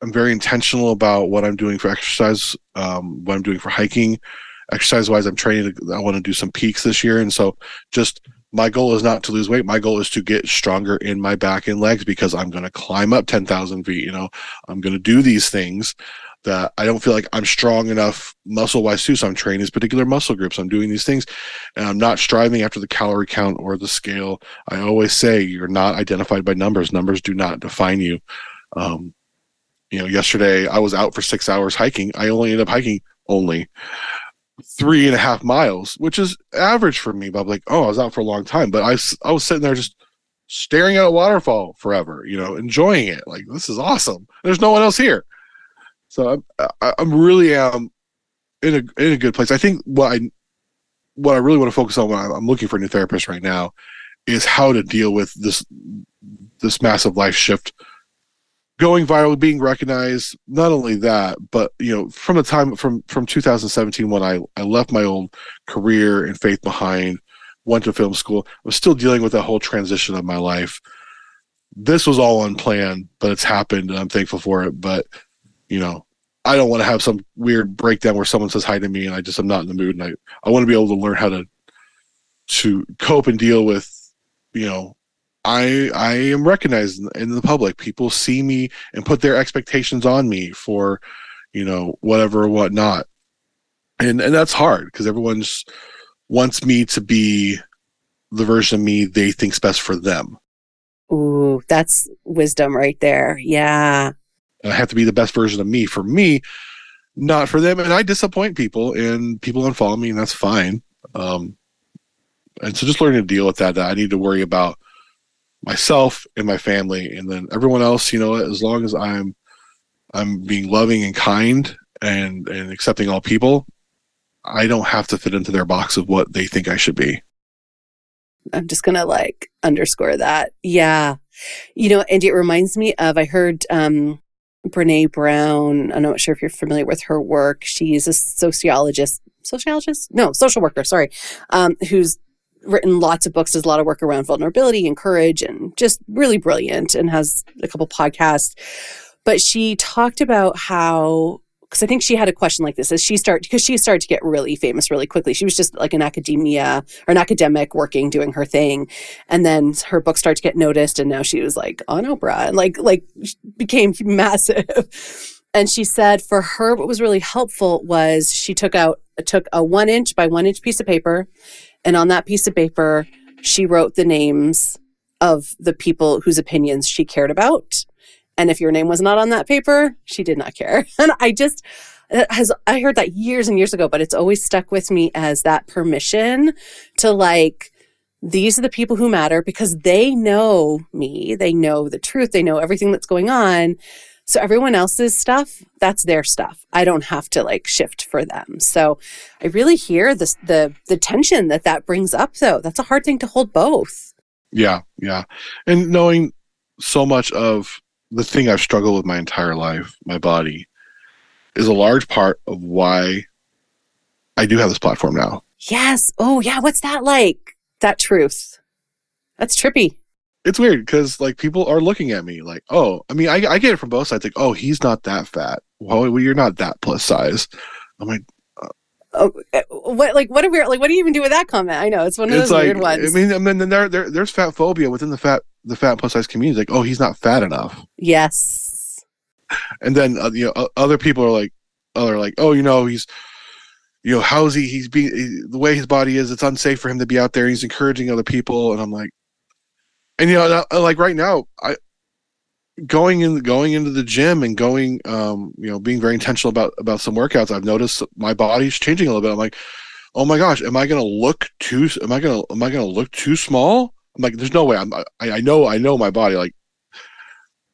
I'm very intentional about what I'm doing for exercise, um, what I'm doing for hiking. Exercise wise, I'm training. To, I want to do some peaks this year, and so just my goal is not to lose weight. My goal is to get stronger in my back and legs because I'm going to climb up 10,000 feet. You know, I'm going to do these things that I don't feel like I'm strong enough muscle wise too. So I'm training these particular muscle groups. I'm doing these things and I'm not striving after the calorie count or the scale. I always say you're not identified by numbers. Numbers do not define you. Um, you know, yesterday I was out for six hours hiking. I only ended up hiking only three and a half miles, which is average for me. But I'm like, oh, I was out for a long time. But I, I was sitting there just staring at a waterfall forever, you know, enjoying it. Like, this is awesome. There's no one else here. So I'm, I'm really um, in a, in a good place. I think what I, what I really want to focus on when I'm looking for a new therapist right now is how to deal with this, this massive life shift going viral, being recognized. Not only that, but you know, from the time from from 2017 when I I left my old career and faith behind, went to film school, I was still dealing with that whole transition of my life. this was all unplanned, but it's happened and I'm thankful for it. But, you know, I don't want to have some weird breakdown where someone says hi to me and I just am not in the mood and I, I want to be able to learn how to to cope and deal with, you know, I I am recognized in the public. People see me and put their expectations on me for, you know, whatever or whatnot. And and that's hard because everyone just wants me to be the version of me they think's best for them. Ooh, that's wisdom right there. Yeah. I have to be the best version of me for me, not for them. And I disappoint people and people unfollow me, and that's fine. Um, and so just learning to deal with that, that I need to worry about myself and my family and then everyone else, you know, as long as I'm I'm being loving and kind and and accepting all people, I don't have to fit into their box of what they think I should be. I'm just to like underscore that. Yeah. You know, and it reminds me of, I heard um, Brene Brown. I'm not sure if you're familiar with her work. She's a sociologist, sociologist? No, social worker, sorry, um, who's written lots of books, does a lot of work around vulnerability and courage and just really brilliant and has a couple podcasts. But she talked about how because I think she had a question like this as she started because she started to get really famous really quickly. She was just like an academia or an academic working doing her thing, and then her book started to get noticed, and now she was like on Oprah and like like became massive. And she said for her, what was really helpful was she took out took a one inch by one inch piece of paper, and on that piece of paper she wrote the names of the people whose opinions she cared about and if your name was not on that paper, she did not care. And I just, has I heard that years and years ago, but it's always stuck with me as that permission to like, these are the people who matter because they know me, they know the truth, they know everything that's going on. So everyone else's stuff, that's their stuff. I don't have to like shift for them. So I really hear this the the tension that that brings up though. That's a hard thing to hold both. Yeah, yeah. And knowing so much of the thing I've struggled with my entire life, my body, is a large part of why I do have this platform now. Yes. Oh, yeah. What's that like? That truth. That's trippy. It's weird because like people are looking at me like, oh, I mean, I, I get it from both sides. Like, oh, he's not that fat. Well, you're not that plus size. I'm like, Oh, eh, what like what are we like? What do you even do with that comment? I know it's one of those like, weird ones. I mean, I mean, then there, there there's fat phobia within the fat the fat plus size community. Like, oh, he's not fat enough. Yes. And then uh, you know other people are like, are like, oh, you know, he's you know how's he he's being he, the way his body is it's unsafe for him to be out there he's encouraging other people and i'm like and you know like right now i going in going into the gym and going um you know being very intentional about about some workouts i've noticed my body's changing a little bit. I'm like oh my gosh am i gonna look too am i gonna am i gonna look too small? I'm like there's no way. I'm i, I know i know my body like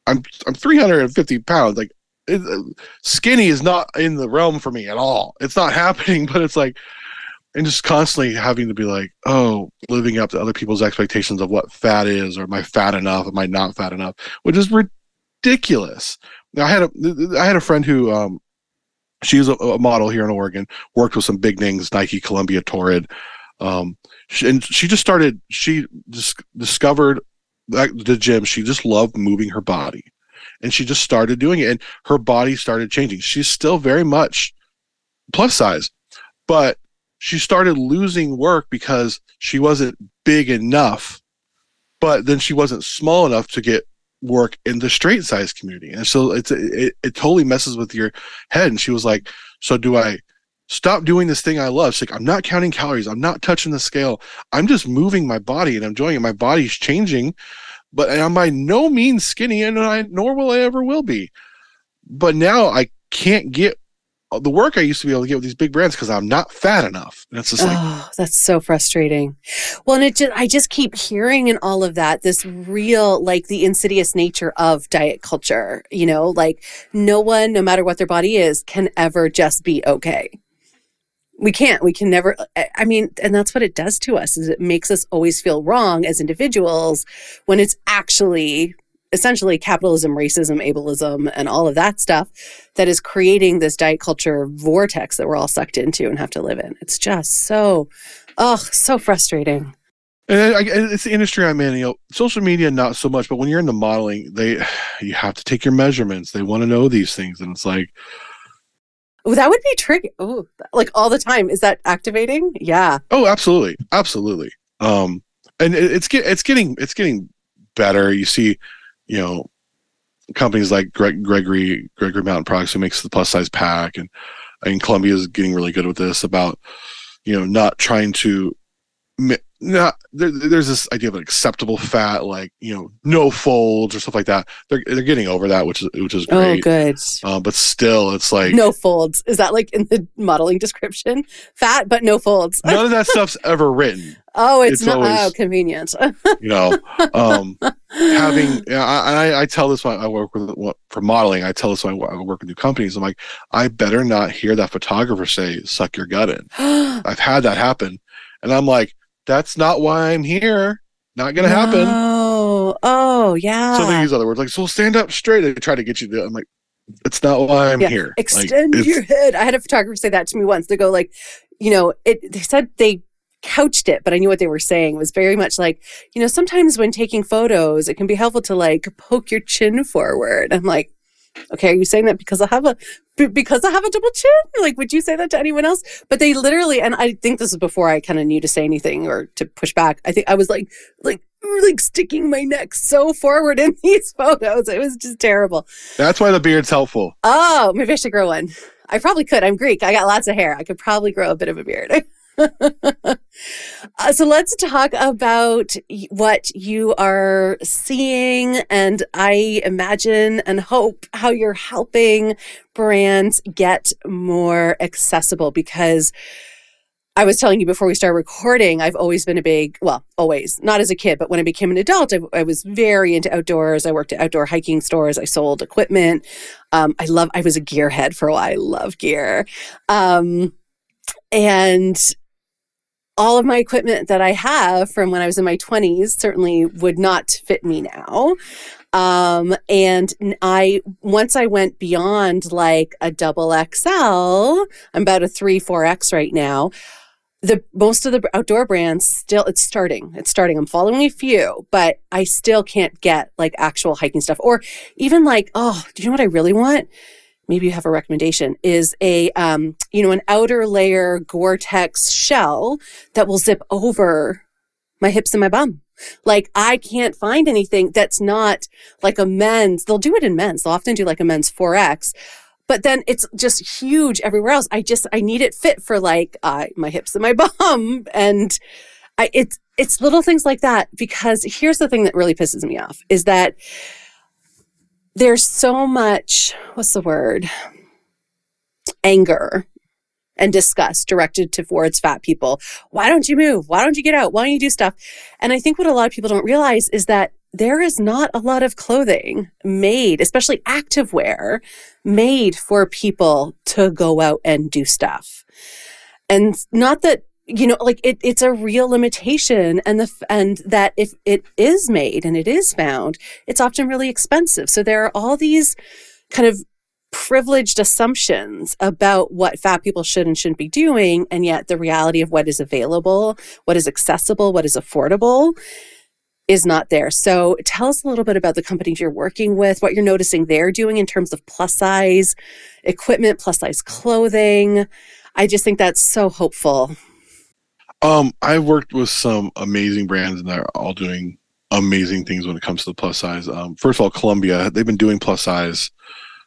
i'm i'm 350 pounds. Like it, skinny is not in the realm for me at all. It's not happening. But it's like and just constantly having to be like, oh, living up to other people's expectations of what fat is, or am I fat enough? Am I not fat enough? Which is ridiculous. Now, I had a I had a friend who um, she was a, a, model here in Oregon, worked with some big names, Nike, Columbia, Torrid, um, she, and she just started. She just discovered the gym. She just loved moving her body, and she just started doing it, and her body started changing. She's still very much plus size, but she started losing work because she wasn't big enough, but then she wasn't small enough to get work in the straight size community. And so it's it, it totally messes with your head. And she was like, So do I stop doing this thing I love? She's like, I'm not counting calories, I'm not touching the scale. I'm just moving my body and I'm enjoying it. My body's changing, but I'm by no means skinny, and I nor will I ever will be. But now I can't get Uh, the work I used to be able to get with these big brands because I'm not fat enough. And it's just like, oh, that's so frustrating. Well, and it just, I just keep hearing in all of that this real, like the insidious nature of diet culture. You know, like no one, no matter what their body is, can ever just be okay. We can't. We can never. Uh, I mean, and that's what it does to us. Is it makes us always feel wrong as individuals when it's actually essentially capitalism, racism, ableism, and all of that stuff that is creating this diet culture vortex that we're all sucked into and have to live in. It's just so, oh, so frustrating. And I, it's the industry I'm in. You know, social media not so much, but when you're in the modeling, they you have to take your measurements. They want to know these things, and it's like, oh, that would be tricky. Oh, like all the time. Is that activating? Yeah. Oh, absolutely, absolutely. Um, and it, it's get it's getting it's getting better. You see, you know, companies like Greg, Gregory Gregory Mountain Products who makes the plus size pack, and and Columbia is getting really good with this about you know not trying to not there, there's this idea of an acceptable fat like you know no folds or stuff like that. They're, they're getting over that which is which is oh, great. oh good. Uh, but still it's like no folds. Is that like in the modeling description? Fat but no folds. None of that stuff's ever written. Oh it's, it's not. always, oh convenient. You know um having I, I, I tell this when i work with for modeling i tell this when i work with new companies. I'm like i better not hear that photographer say suck your gut in. I've had that happen. And i'm like that's not why I'm here. Not gonna no. happen. Oh, oh, yeah. So they use other words like, so stand up straight. They try to get you to. I'm like, it's not why I'm yeah. here. Extend like, your head. I had a photographer say that to me once. They go like, you know, it. They said they couched it, but I knew what they were saying it was very much like, you know, sometimes when taking photos, it can be helpful to like poke your chin forward. I'm like, okay, are you saying that because I have a because I have a double chin? Like, would you say that to anyone else? But they literally, and I think this is before I kind of knew to say anything or to push back. I think I was like, like, like sticking my neck so forward in these photos. It was just terrible. That's why the beard's helpful. Oh, maybe I should grow one. I probably could. I'm Greek. I got lots of hair. I could probably grow a bit of a beard. uh, so let's talk about what you are seeing and I imagine and hope how you're helping brands get more accessible because I was telling you before we started recording, I've always been a big, well, always, not as a kid, but when I became an adult, I, I was very into outdoors. I worked at outdoor hiking stores. I sold equipment. Um, I love, I was a gearhead for a while. I love gear. Um, and all of my equipment that I have from when I was in my 20s certainly would not fit me now. Um, and I, once I went beyond like a double XL, I'm about a three, 4X right now. The most of the outdoor brands still, it's starting. It's starting. I'm following a few, but I still can't get like actual hiking stuff or even like, oh, do you know what I really want? Maybe you have a recommendation is a um, you know an outer layer gore-tex shell that will zip over my hips and my bum. Like i can't find anything that's not like a men's they'll do it in men's they'll often do like a men's 4x but then it's just huge everywhere else. I just i need it fit for like uh, my hips and my bum and I, it's it's little things like that because here's the thing that really pisses me off is that there's so much, what's the word? Anger and disgust directed towards fat people. Why don't you move? Why don't you get out? Why don't you do stuff? And I think what a lot of people don't realize is that there is not a lot of clothing made, especially activewear, made for people to go out and do stuff. And not that you know like it, it's a real limitation and the and that if it is made and it is found it's often really expensive so there are all these kind of privileged assumptions about what fat people should and shouldn't be doing and yet the reality of what is available what is accessible what is affordable is not there. So tell us a little bit about the companies you're working with, what you're noticing they're doing in terms of plus size equipment, plus size clothing. I just think that's so hopeful. Um, I've worked with some amazing brands, and they're all doing amazing things when it comes to the plus size. Um, first of all, Columbia, they've been doing plus size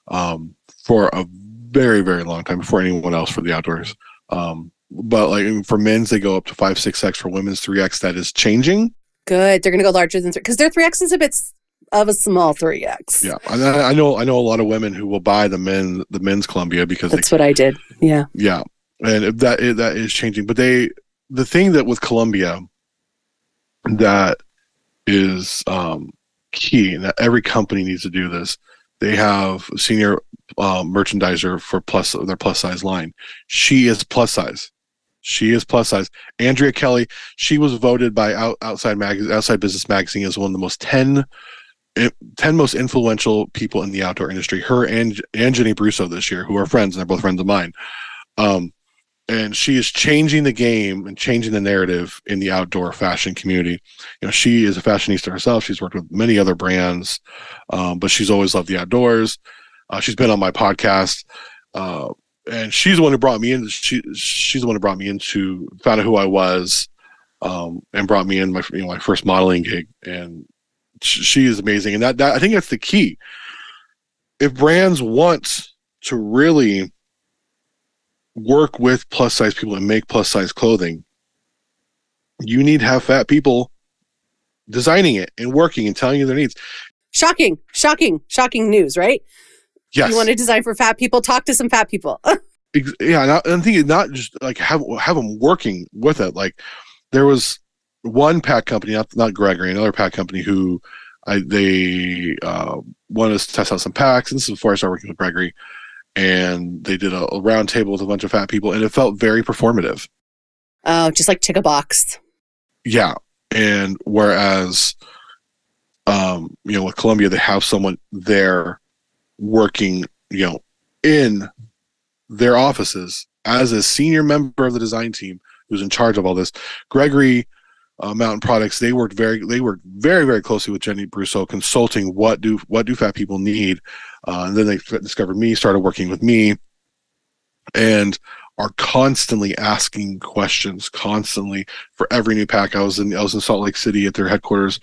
um, for a very, very long time before anyone else for the outdoors. Um, but like for men's, they go up to five, six X. For women's, three X. That is changing. Good. They're going to go larger than three because their three X is a bit of a small three X. Yeah, I, I, know. I know a lot of women who will buy the men the men's Columbia because that's they, what I did. Yeah. Yeah, and that that is changing. But they the thing that with Columbia that is um, key, and that every company needs to do this. They have senior uh, merchandiser for plus their plus size line. She is plus size. She is plus size. Andrea Kelly. She was voted by out, outside mag- outside business magazine as one of the most 10, 10 most influential people in the outdoor industry. Her and and Jenny Bruso this year, who are friends, and they're both friends of mine. Um, and she is changing the game and changing the narrative in the outdoor fashion community. You know, she is a fashionista herself. She's worked with many other brands, um, but she's always loved the outdoors. Uh, she's been on my podcast, uh, and she's the one who brought me in. She she's the one who brought me into found out who I was, um, and brought me in my you know my first modeling gig. And she, is amazing. And that, that I think that's the key. If brands want to really work with plus size people and make plus size clothing, you need to have fat people designing it and working and telling you their needs. Shocking, shocking, shocking news, right? Yes. You want to design for fat people? Talk to some fat people. yeah, not, I'm thinking not just like have have them working with it. Like there was one pack company, not not Gregory, another pack company who I they uh, wanted us to test out some packs. And this is before I started working with Gregory and they did a, a round table with a bunch of fat people, and it felt very performative. Oh, just like tick a box. Yeah, and whereas, um, you know, with Columbia, they have someone there working, you know, in their offices as a senior member of the design team who's in charge of all this. Gregory uh, Mountain Products, they worked very they worked very very closely with Jenny Bruso, consulting what do what do fat people need, uh, and then they discovered me, started working with me, and are constantly asking questions, constantly for every new pack. I was in I was in Salt Lake City at their headquarters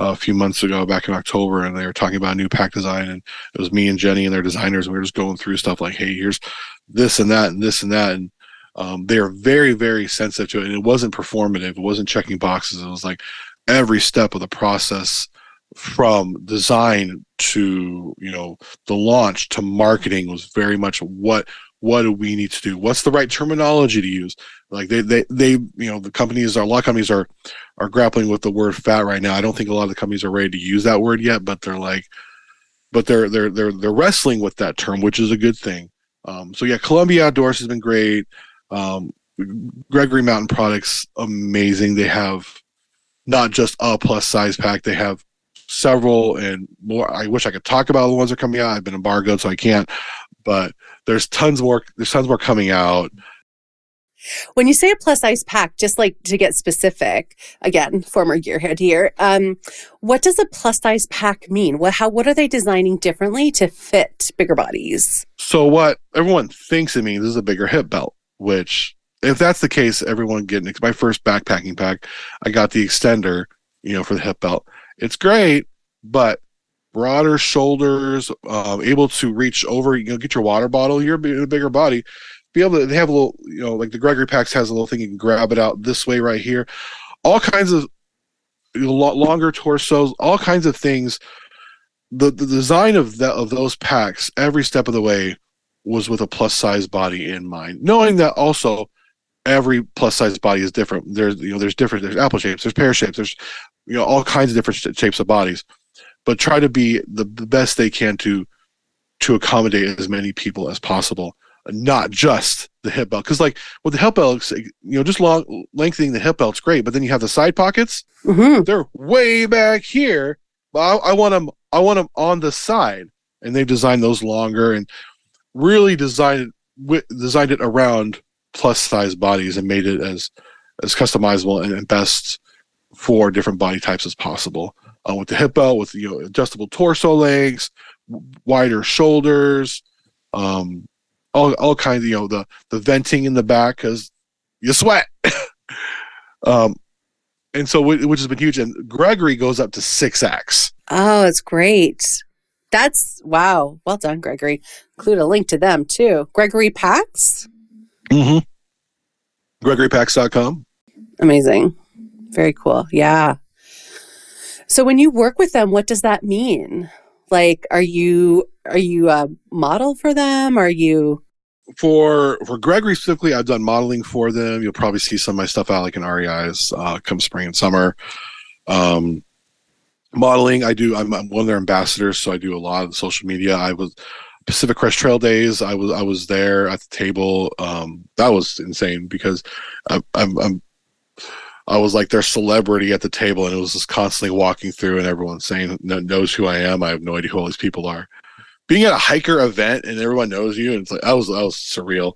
uh, a few months ago, back in October, and they were talking about a new pack design, and it was me and Jenny and their designers, and we were just going through stuff like, hey, here's this and that and this and that, and um, they are very very sensitive to it and it wasn't performative. It wasn't checking boxes. It was like every step of the process from design to you know the launch to marketing was very much what what do we need to do? What's the right terminology to use? Like they they, they you know the companies are a lot of companies are are grappling with the word fat right now. I don't think a lot of the companies are ready to use that word yet but they're like but they're they're they're they're wrestling with that term which is a good thing. Um, so yeah columbia outdoors has been great um, Gregory Mountain Products, amazing. They have not just a plus size pack, they have several and more. I wish I could talk about the ones that are coming out. I've been embargoed, so I can't. But there's tons more. There's tons more coming out. When you say a plus size pack, just like to get specific, again, former gearhead here, um, what does a plus size pack mean? What how what are they designing differently to fit bigger bodies? So what everyone thinks it means is a bigger hip belt which if that's the case, everyone getting my first backpacking pack, I got the extender, you know, for the hip belt. It's great, but broader shoulders, uh, able to reach over, you know, get your water bottle. You're a bigger body, be able to. They have a little, you know, like the Gregory packs has a little thing you can grab it out this way right here. All kinds of longer torsos, all kinds of things. The the design of that of those packs, every step of the way, was with a plus size body in mind, knowing that also every plus size body is different. There's you know there's different there's apple shapes, there's pear shapes, there's you know all kinds of different shapes of bodies, but try to be the, the best they can to to accommodate as many people as possible, not just the hip belt. Because like with the hip belt, you know, just long lengthening the hip belt's great, but then you have the side pockets. Mm-hmm. They're way back here, but I, I want them I want them on the side, and they've designed those longer and really designed it designed it around plus size bodies and made it as as customizable and, and best for different body types as possible. Uh, with the hip belt, with you know adjustable torso legs, wider shoulders, um, all all kinds of you know the the venting in the back because you sweat. um, and so which has been huge. And Gregory goes up to six X. Oh, it's great. That's wow. Well done, Gregory. Include a link to them too. Gregory Packs? Mm-hmm. GregoryPacks.com. Amazing. Very cool. Yeah. So when you work with them, what does that mean? Like, are you are you a model for them? Are you for for Gregory specifically? I've done modeling for them. You'll probably see some of my stuff out like in REI's uh, come spring and summer. Um, modeling. I do I'm, I'm, one of their ambassadors so i do a lot of social media. I was pacific crest trail days i was i was there at the table. Um, that was insane because I, I'm, I'm i was like their celebrity at the table and it was just constantly walking through and everyone saying knows who i am. I have no idea who all these people are. Being at a hiker event and everyone knows you and it's like that was that was surreal.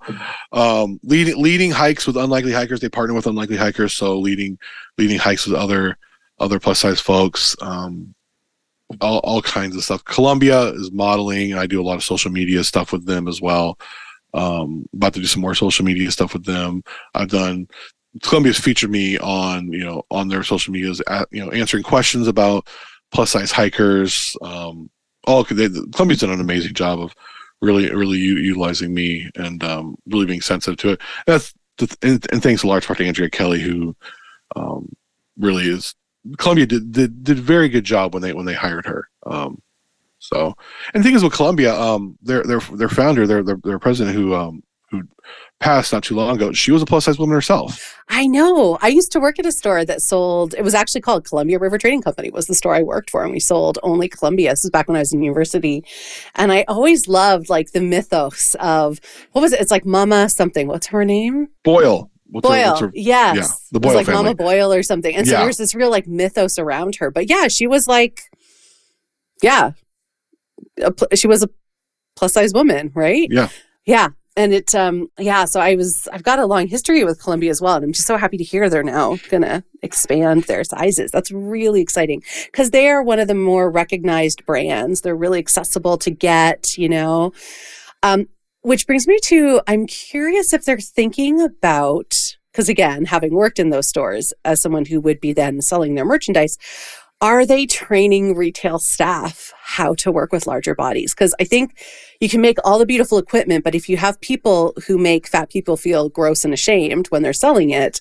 Um leading leading hikes with unlikely hikers they partner with unlikely hikers so leading leading hikes with other other plus size folks um all, all kinds of stuff columbia is modeling and i do a lot of social media stuff with them as well um about to do some more social media stuff with them i've done columbia's featured me on you know on their social medias at, you know answering questions about plus size hikers um all they, Columbia's done an amazing job of really, really u- utilizing me and um, really being sensitive to it. That's the, and, and thanks a large part to Andrea Kelly, who um, really is. Columbia did, did did a very good job when they when they hired her. Um, so, and the thing is with Columbia, um, their their their founder, their their, their president, who um, who passed not too long ago. She was a plus size woman herself. I know. I used to work at a store that sold. It was actually called Columbia River Trading Company. Was the store I worked for, and we sold only Columbia. This was back when I was in university, and I always loved like the mythos of what was it? It's like Mama something. What's her name? Boyle. What's Boyle, her, what's her, yes, yeah, the Boyle like family. Mama Boyle or something. And so yeah. there's this real like mythos around her. But yeah, she was like, yeah, a, she was a plus size woman, right? Yeah, yeah and it um yeah so i was i've got a long history with columbia as well and i'm just so happy to hear they're now gonna expand their sizes that's really exciting because they are one of the more recognized brands they're really accessible to get you know um which brings me to i'm curious if they're thinking about because again having worked in those stores as someone who would be then selling their merchandise are they training retail staff how to work with larger bodies? Because I think you can make all the beautiful equipment, but if you have people who make fat people feel gross and ashamed when they're selling it,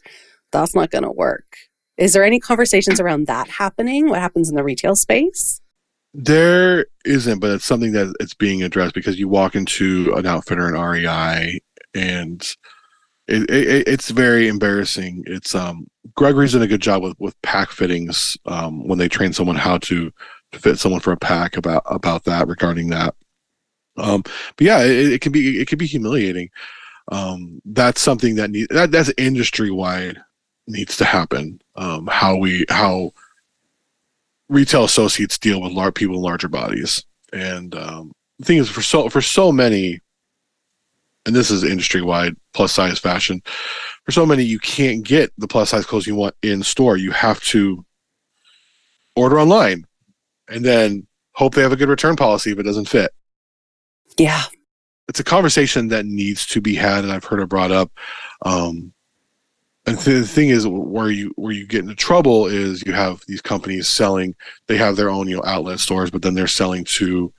that's not going to work. Is there any conversations around that happening? What happens in the retail space? There isn't, but it's something that it's being addressed because you walk into an outfitter in REI and it, it, it's very embarrassing. It's um Gregory's done a good job with with pack fittings um, when they train someone how to, to fit someone for a pack about about that regarding that. Um, but yeah, it, it can be it can be humiliating. Um, that's something that need that that's industry wide needs to happen. Um, how we how retail associates deal with large people in larger bodies, and um, the thing is for so for so many and this is industry wide plus size fashion. For so many, you can't get the plus size clothes you want in store. You have to order online and then hope they have a good return policy if it doesn't fit. Yeah. It's a conversation that needs to be had, and I've heard it brought up. Um, and th- the thing is, where you where you get into trouble is you have these companies selling. They have their own you know outlet stores, but then they're selling to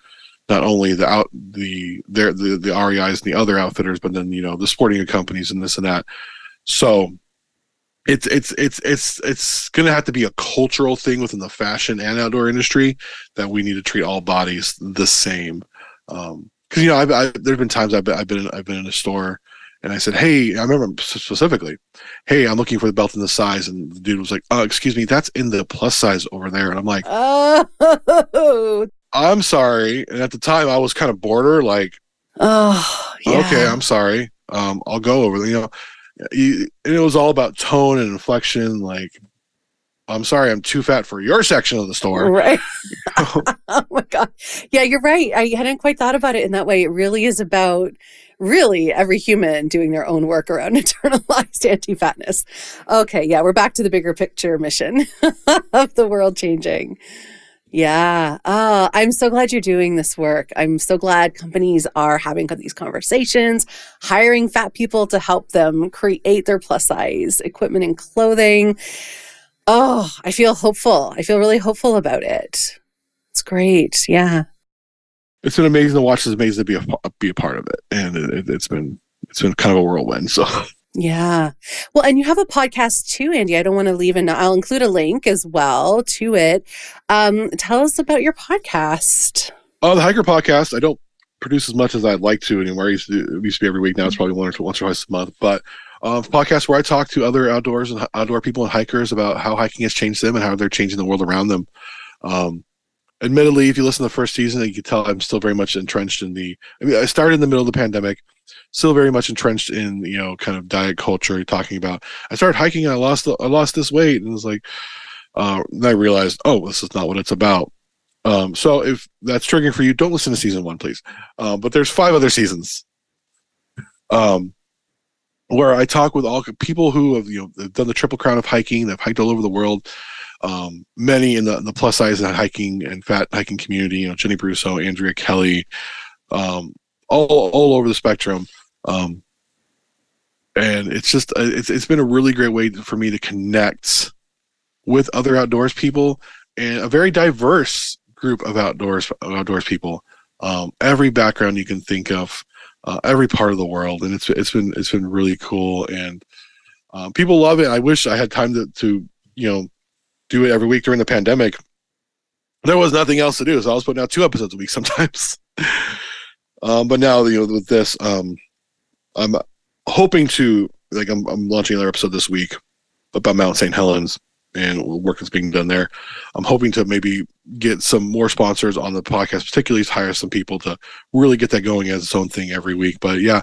not only the out the their the the REIs and the other outfitters, but then you know the sporting companies and this and that. So it's it's it's it's it's going to have to be a cultural thing within the fashion and outdoor industry that we need to treat all bodies the same. Because um, you know, I've, I've, there've been times I've been I've been in, I've been in a store and I said, "Hey," I remember specifically, "Hey, I'm looking for the belt in the size," and the dude was like, "Oh, excuse me, that's in the plus size over there," and I'm like, "Oh." I'm sorry. And at the time, I was kind of border, like, oh, yeah. okay, I'm sorry. Um, I'll go over. You know, you, and it was all about tone and inflection. Like, I'm sorry, I'm too fat for your section of the store. Right. oh my god. Yeah, you're right. I hadn't quite thought about it in that way. It really is about really every human doing their own work around internalized anti-fatness. Okay, yeah, we're back to the bigger picture mission of the world changing. Yeah. Oh, I'm so glad you're doing this work. I'm so glad companies are having these conversations, hiring fat people to help them create their plus size equipment and clothing. Oh, I feel hopeful. I feel really hopeful about it. It's great. Yeah. It's been amazing to watch. It's amazing to be a be a part of it, and it, it's been it's been kind of a whirlwind. So Yeah. Well, and you have a podcast too, Andy. I don't want to leave and I'll include a link as well to it. Um, tell us about your podcast. Oh, the Hiker podcast. I don't produce as much as I'd like to anymore. I used to, do, it used to be every week. Now it's probably one or two, once or twice a month. But um, podcast where I talk to other outdoors and outdoor people and hikers about how hiking has changed them and how they're changing the world around them. Um, admittedly, if you listen to the first season, you can tell I'm still very much entrenched in the. I mean, I started in the middle of the pandemic still very much entrenched in you know kind of diet culture talking about i started hiking and i lost i lost this weight and it was like uh, then i realized oh this is not what it's about Um, so if that's triggering for you, don't listen to season one, please. Um, but there's five other seasons. Um, where I talk with all people who have you know done the triple crown of hiking, they've hiked all over the world. Um, many in the, the plus size and hiking and fat hiking community, you know, Jenny Bruso, Andrea Kelly, um, all all over the spectrum. Um, and it's just uh, it's it's been a really great way for me to connect with other outdoors people and a very diverse group of outdoors outdoors people. Um, every background you can think of, uh, every part of the world, and it's it's been it's been really cool, and um, people love it. I wish I had time to to you know do it every week during the pandemic. There was nothing else to do, so I was putting out two episodes a week sometimes. um, but now you know with this, um, I'm hoping to like I'm, I'm launching another episode this week about Mount St. Helens and work that's being done there. I'm hoping to maybe get some more sponsors on the podcast, particularly to hire some people to really get that going as its own thing every week. But yeah,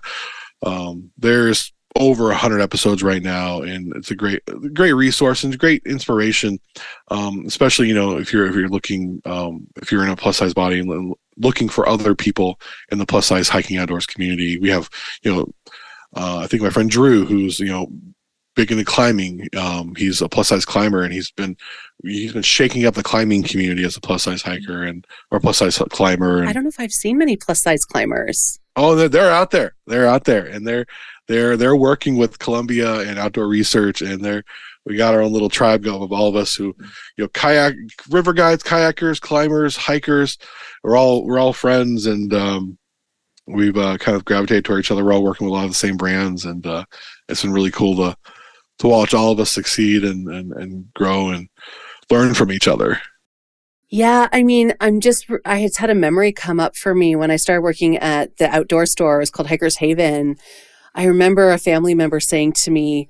um, there's over a hundred episodes right now, and it's a great, great resource and great inspiration. Um, especially you know if you're if you're looking um, if you're in a plus size body and looking for other people in the plus size hiking outdoors community. We have you know. Uh, I think my friend Drew, who's you know big into climbing. Um, he's a plus size climber, and he's been he's been shaking up the climbing community as a plus size hiker and or plus size climber. And, I don't know if I've seen many plus size climbers. Oh, they're, they're out there. They're out there, and they're they're they're working with Columbia and outdoor research, and they're we got our own little tribe going of all of us who you know kayak river guides kayakers climbers hikers we're all we're all friends and um, we've uh, kind of gravitated toward each other we're all working with a lot of the same brands and uh, it's been really cool to to watch all of us succeed and, and, and grow and learn from each other. Yeah, I mean, I'm just, I had had a memory come up for me when I started working at the outdoor store. It was called Hiker's Haven. I remember a family member saying to me,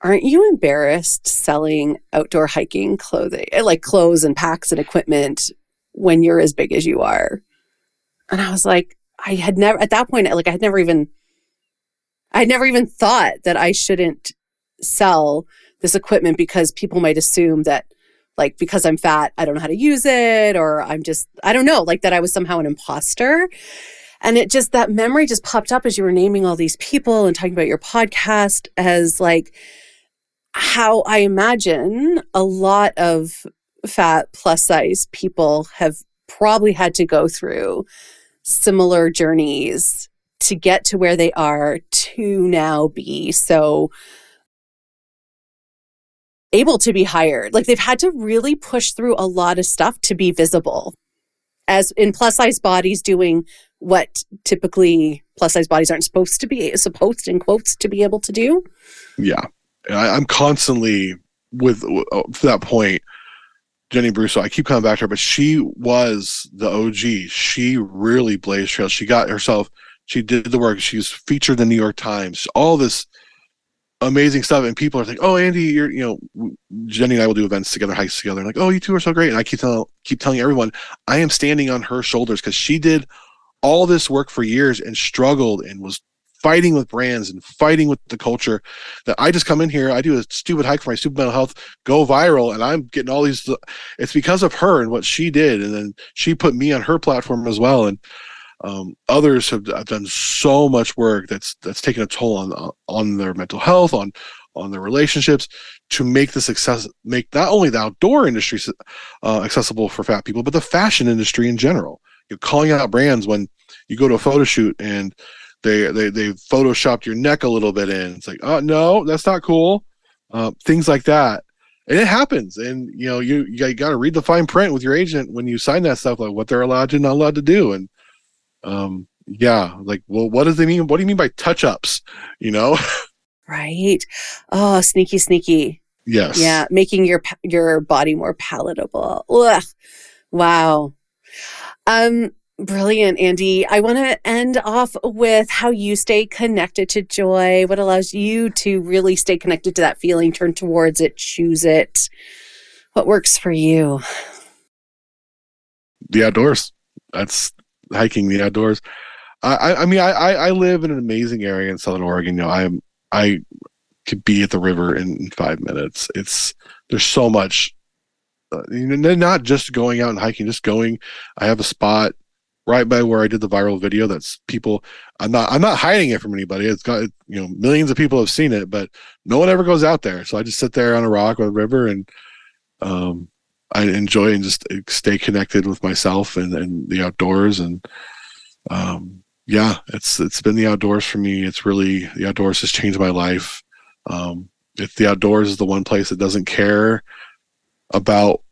Aren't you embarrassed selling outdoor hiking clothing, eh, like clothes and packs and equipment when you're as big as you are? And I was like, I had never, at that point, like, I had never even, I had never even thought that I shouldn't sell this equipment because people might assume that like because I'm fat, I don't know how to use it, or I'm just, I don't know, like that I was somehow an imposter. And it just, that memory just popped up as you were naming all these people and talking about your podcast as like how I imagine a lot of fat plus size people have probably had to go through similar journeys to get to where they are to now be so able to be hired. Like they've had to really push through a lot of stuff to be visible. As in plus size bodies doing what typically plus size bodies aren't supposed to be supposed in quotes to be able to do. Yeah. I, am constantly with uh, to that point Jenny Bruso, I keep coming back to her, but she was the OG. She really blazed trails. She got herself, she did the work. She was featured in the New York Times. All this amazing stuff and people are like oh andy you're you know jenny and i will do events together hikes together and like oh you two are so great and i keep telling keep telling everyone i am standing on her shoulders because she did all this work for years and struggled and was fighting with brands and fighting with the culture that i just come in here i do a stupid hike for my stupid mental health go viral and i'm getting all these it's because of her and what she did and then she put me on her platform as well and um, others have, have, done so much work that's that's taken a toll on on their mental health, on on their relationships, to make the success make not only the outdoor industry uh, accessible for fat people, but the fashion industry in general. You're calling out brands when you go to a photo shoot and they they they photoshopped your neck a little bit in. It's like, oh no, that's not cool. Uh, things like that. And it happens. And you know you you got to read the fine print with your agent when you sign that stuff like what they're allowed to not allowed to do. And um yeah like well what does it mean what do you mean by touch ups you know? Right? Oh sneaky sneaky. Yes. Yeah making your your body more palatable. Ugh. wow um brilliant andy i want to end off with how you stay connected to joy what allows you to really stay connected to that feeling turn towards it choose it what works for you the outdoors that's hiking the outdoors. I, I mean, I, I live in an amazing area in Southern Oregon. You know, I'm I could be at the river in five minutes. It's there's so much uh, you know, not just going out and hiking, just going. I have a spot right by where I did the viral video. That's people. I'm not. I'm not hiding it from anybody. It's got you know millions of people have seen it, but no one ever goes out there. So I just sit there on a rock or a river, and um, I enjoy and just stay connected with myself and, and the outdoors. And um, yeah, it's it's been the outdoors for me. It's really the outdoors has changed my life. Um, if the outdoors is the one place that doesn't care about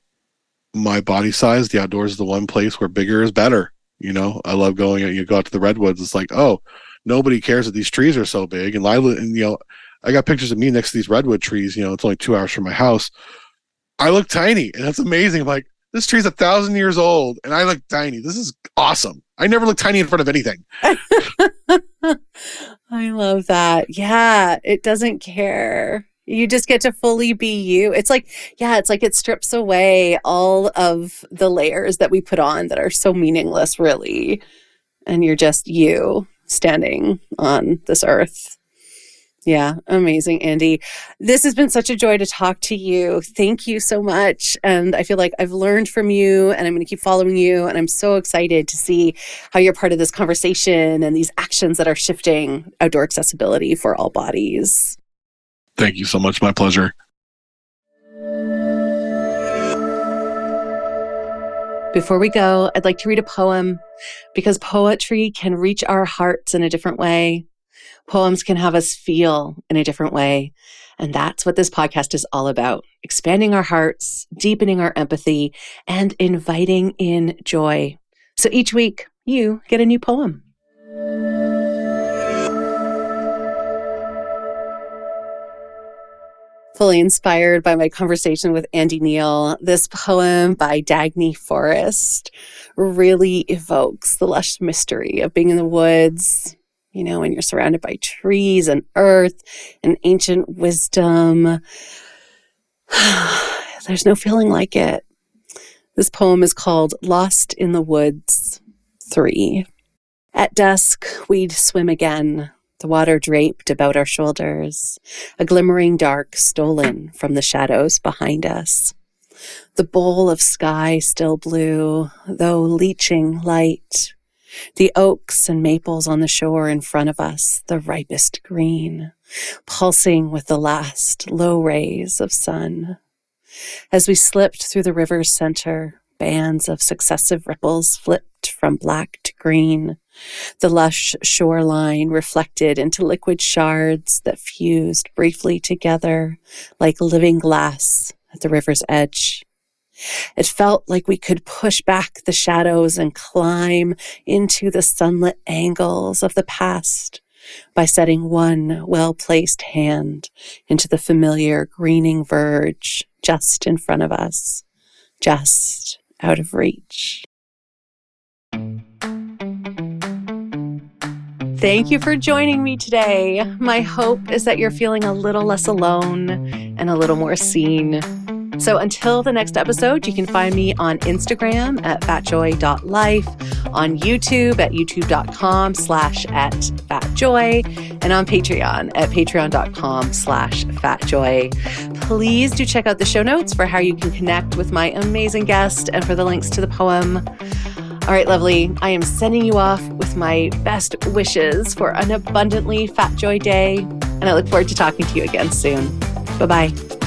my body size, the outdoors is the one place where bigger is better. You know, I love going. You go out to the redwoods. It's like, oh, nobody cares that these trees are so big. And Lila, and you know, I got pictures of me next to these redwood trees. You know, it's only two hours from my house. I look tiny, and that's amazing. I'm like, this tree's a thousand years old, and I look tiny. This is awesome. I never look tiny in front of anything. I love that. Yeah, it doesn't care. You just get to fully be you. It's like, yeah, it's like it strips away all of the layers that we put on that are so meaningless, really. And you're just you standing on this earth. Yeah, amazing, Andy. This has been such a joy to talk to you. Thank you so much. And I feel like I've learned from you and I'm going to keep following you. And I'm so excited to see how you're part of this conversation and these actions that are shifting outdoor accessibility for all bodies. Thank you so much. My pleasure. Before we go, I'd like to read a poem because poetry can reach our hearts in a different way. Poems can have us feel in a different way. And that's what this podcast is all about expanding our hearts, deepening our empathy, and inviting in joy. So each week, you get a new poem. Fully inspired by my conversation with Andy Neal. This poem by Dagne Forrest really evokes the lush mystery of being in the woods, you know, when you're surrounded by trees and earth and ancient wisdom. There's no feeling like it. This poem is called Lost in the Woods 3. At dusk, we'd swim again, the water draped about our shoulders, a glimmering dark stolen from the shadows behind us. The bowl of sky still blue, though leaching light. The oaks and maples on the shore in front of us, the ripest green, pulsing with the last low rays of sun. As we slipped through the river's center, bands of successive ripples flipped from black to green, the lush shoreline reflected into liquid shards that fused briefly together like living glass at the river's edge. It felt like we could push back the shadows and climb into the sunlit angles of the past by setting one well placed hand into the familiar greening verge just in front of us, just out of reach. Thank you for joining me today. My hope is that you're feeling a little less alone and a little more seen. So until the next episode, you can find me on Instagram at fatjoy.life, on YouTube at youtube.com slash at fatjoy, and on Patreon at patreon.com slash fatjoy. Please do check out the show notes for how you can connect with my amazing guest and for the links to the poem. All right, lovely. I am sending you off with my best wishes for an abundantly fat joy day, and I look forward to talking to you again soon. Bye bye.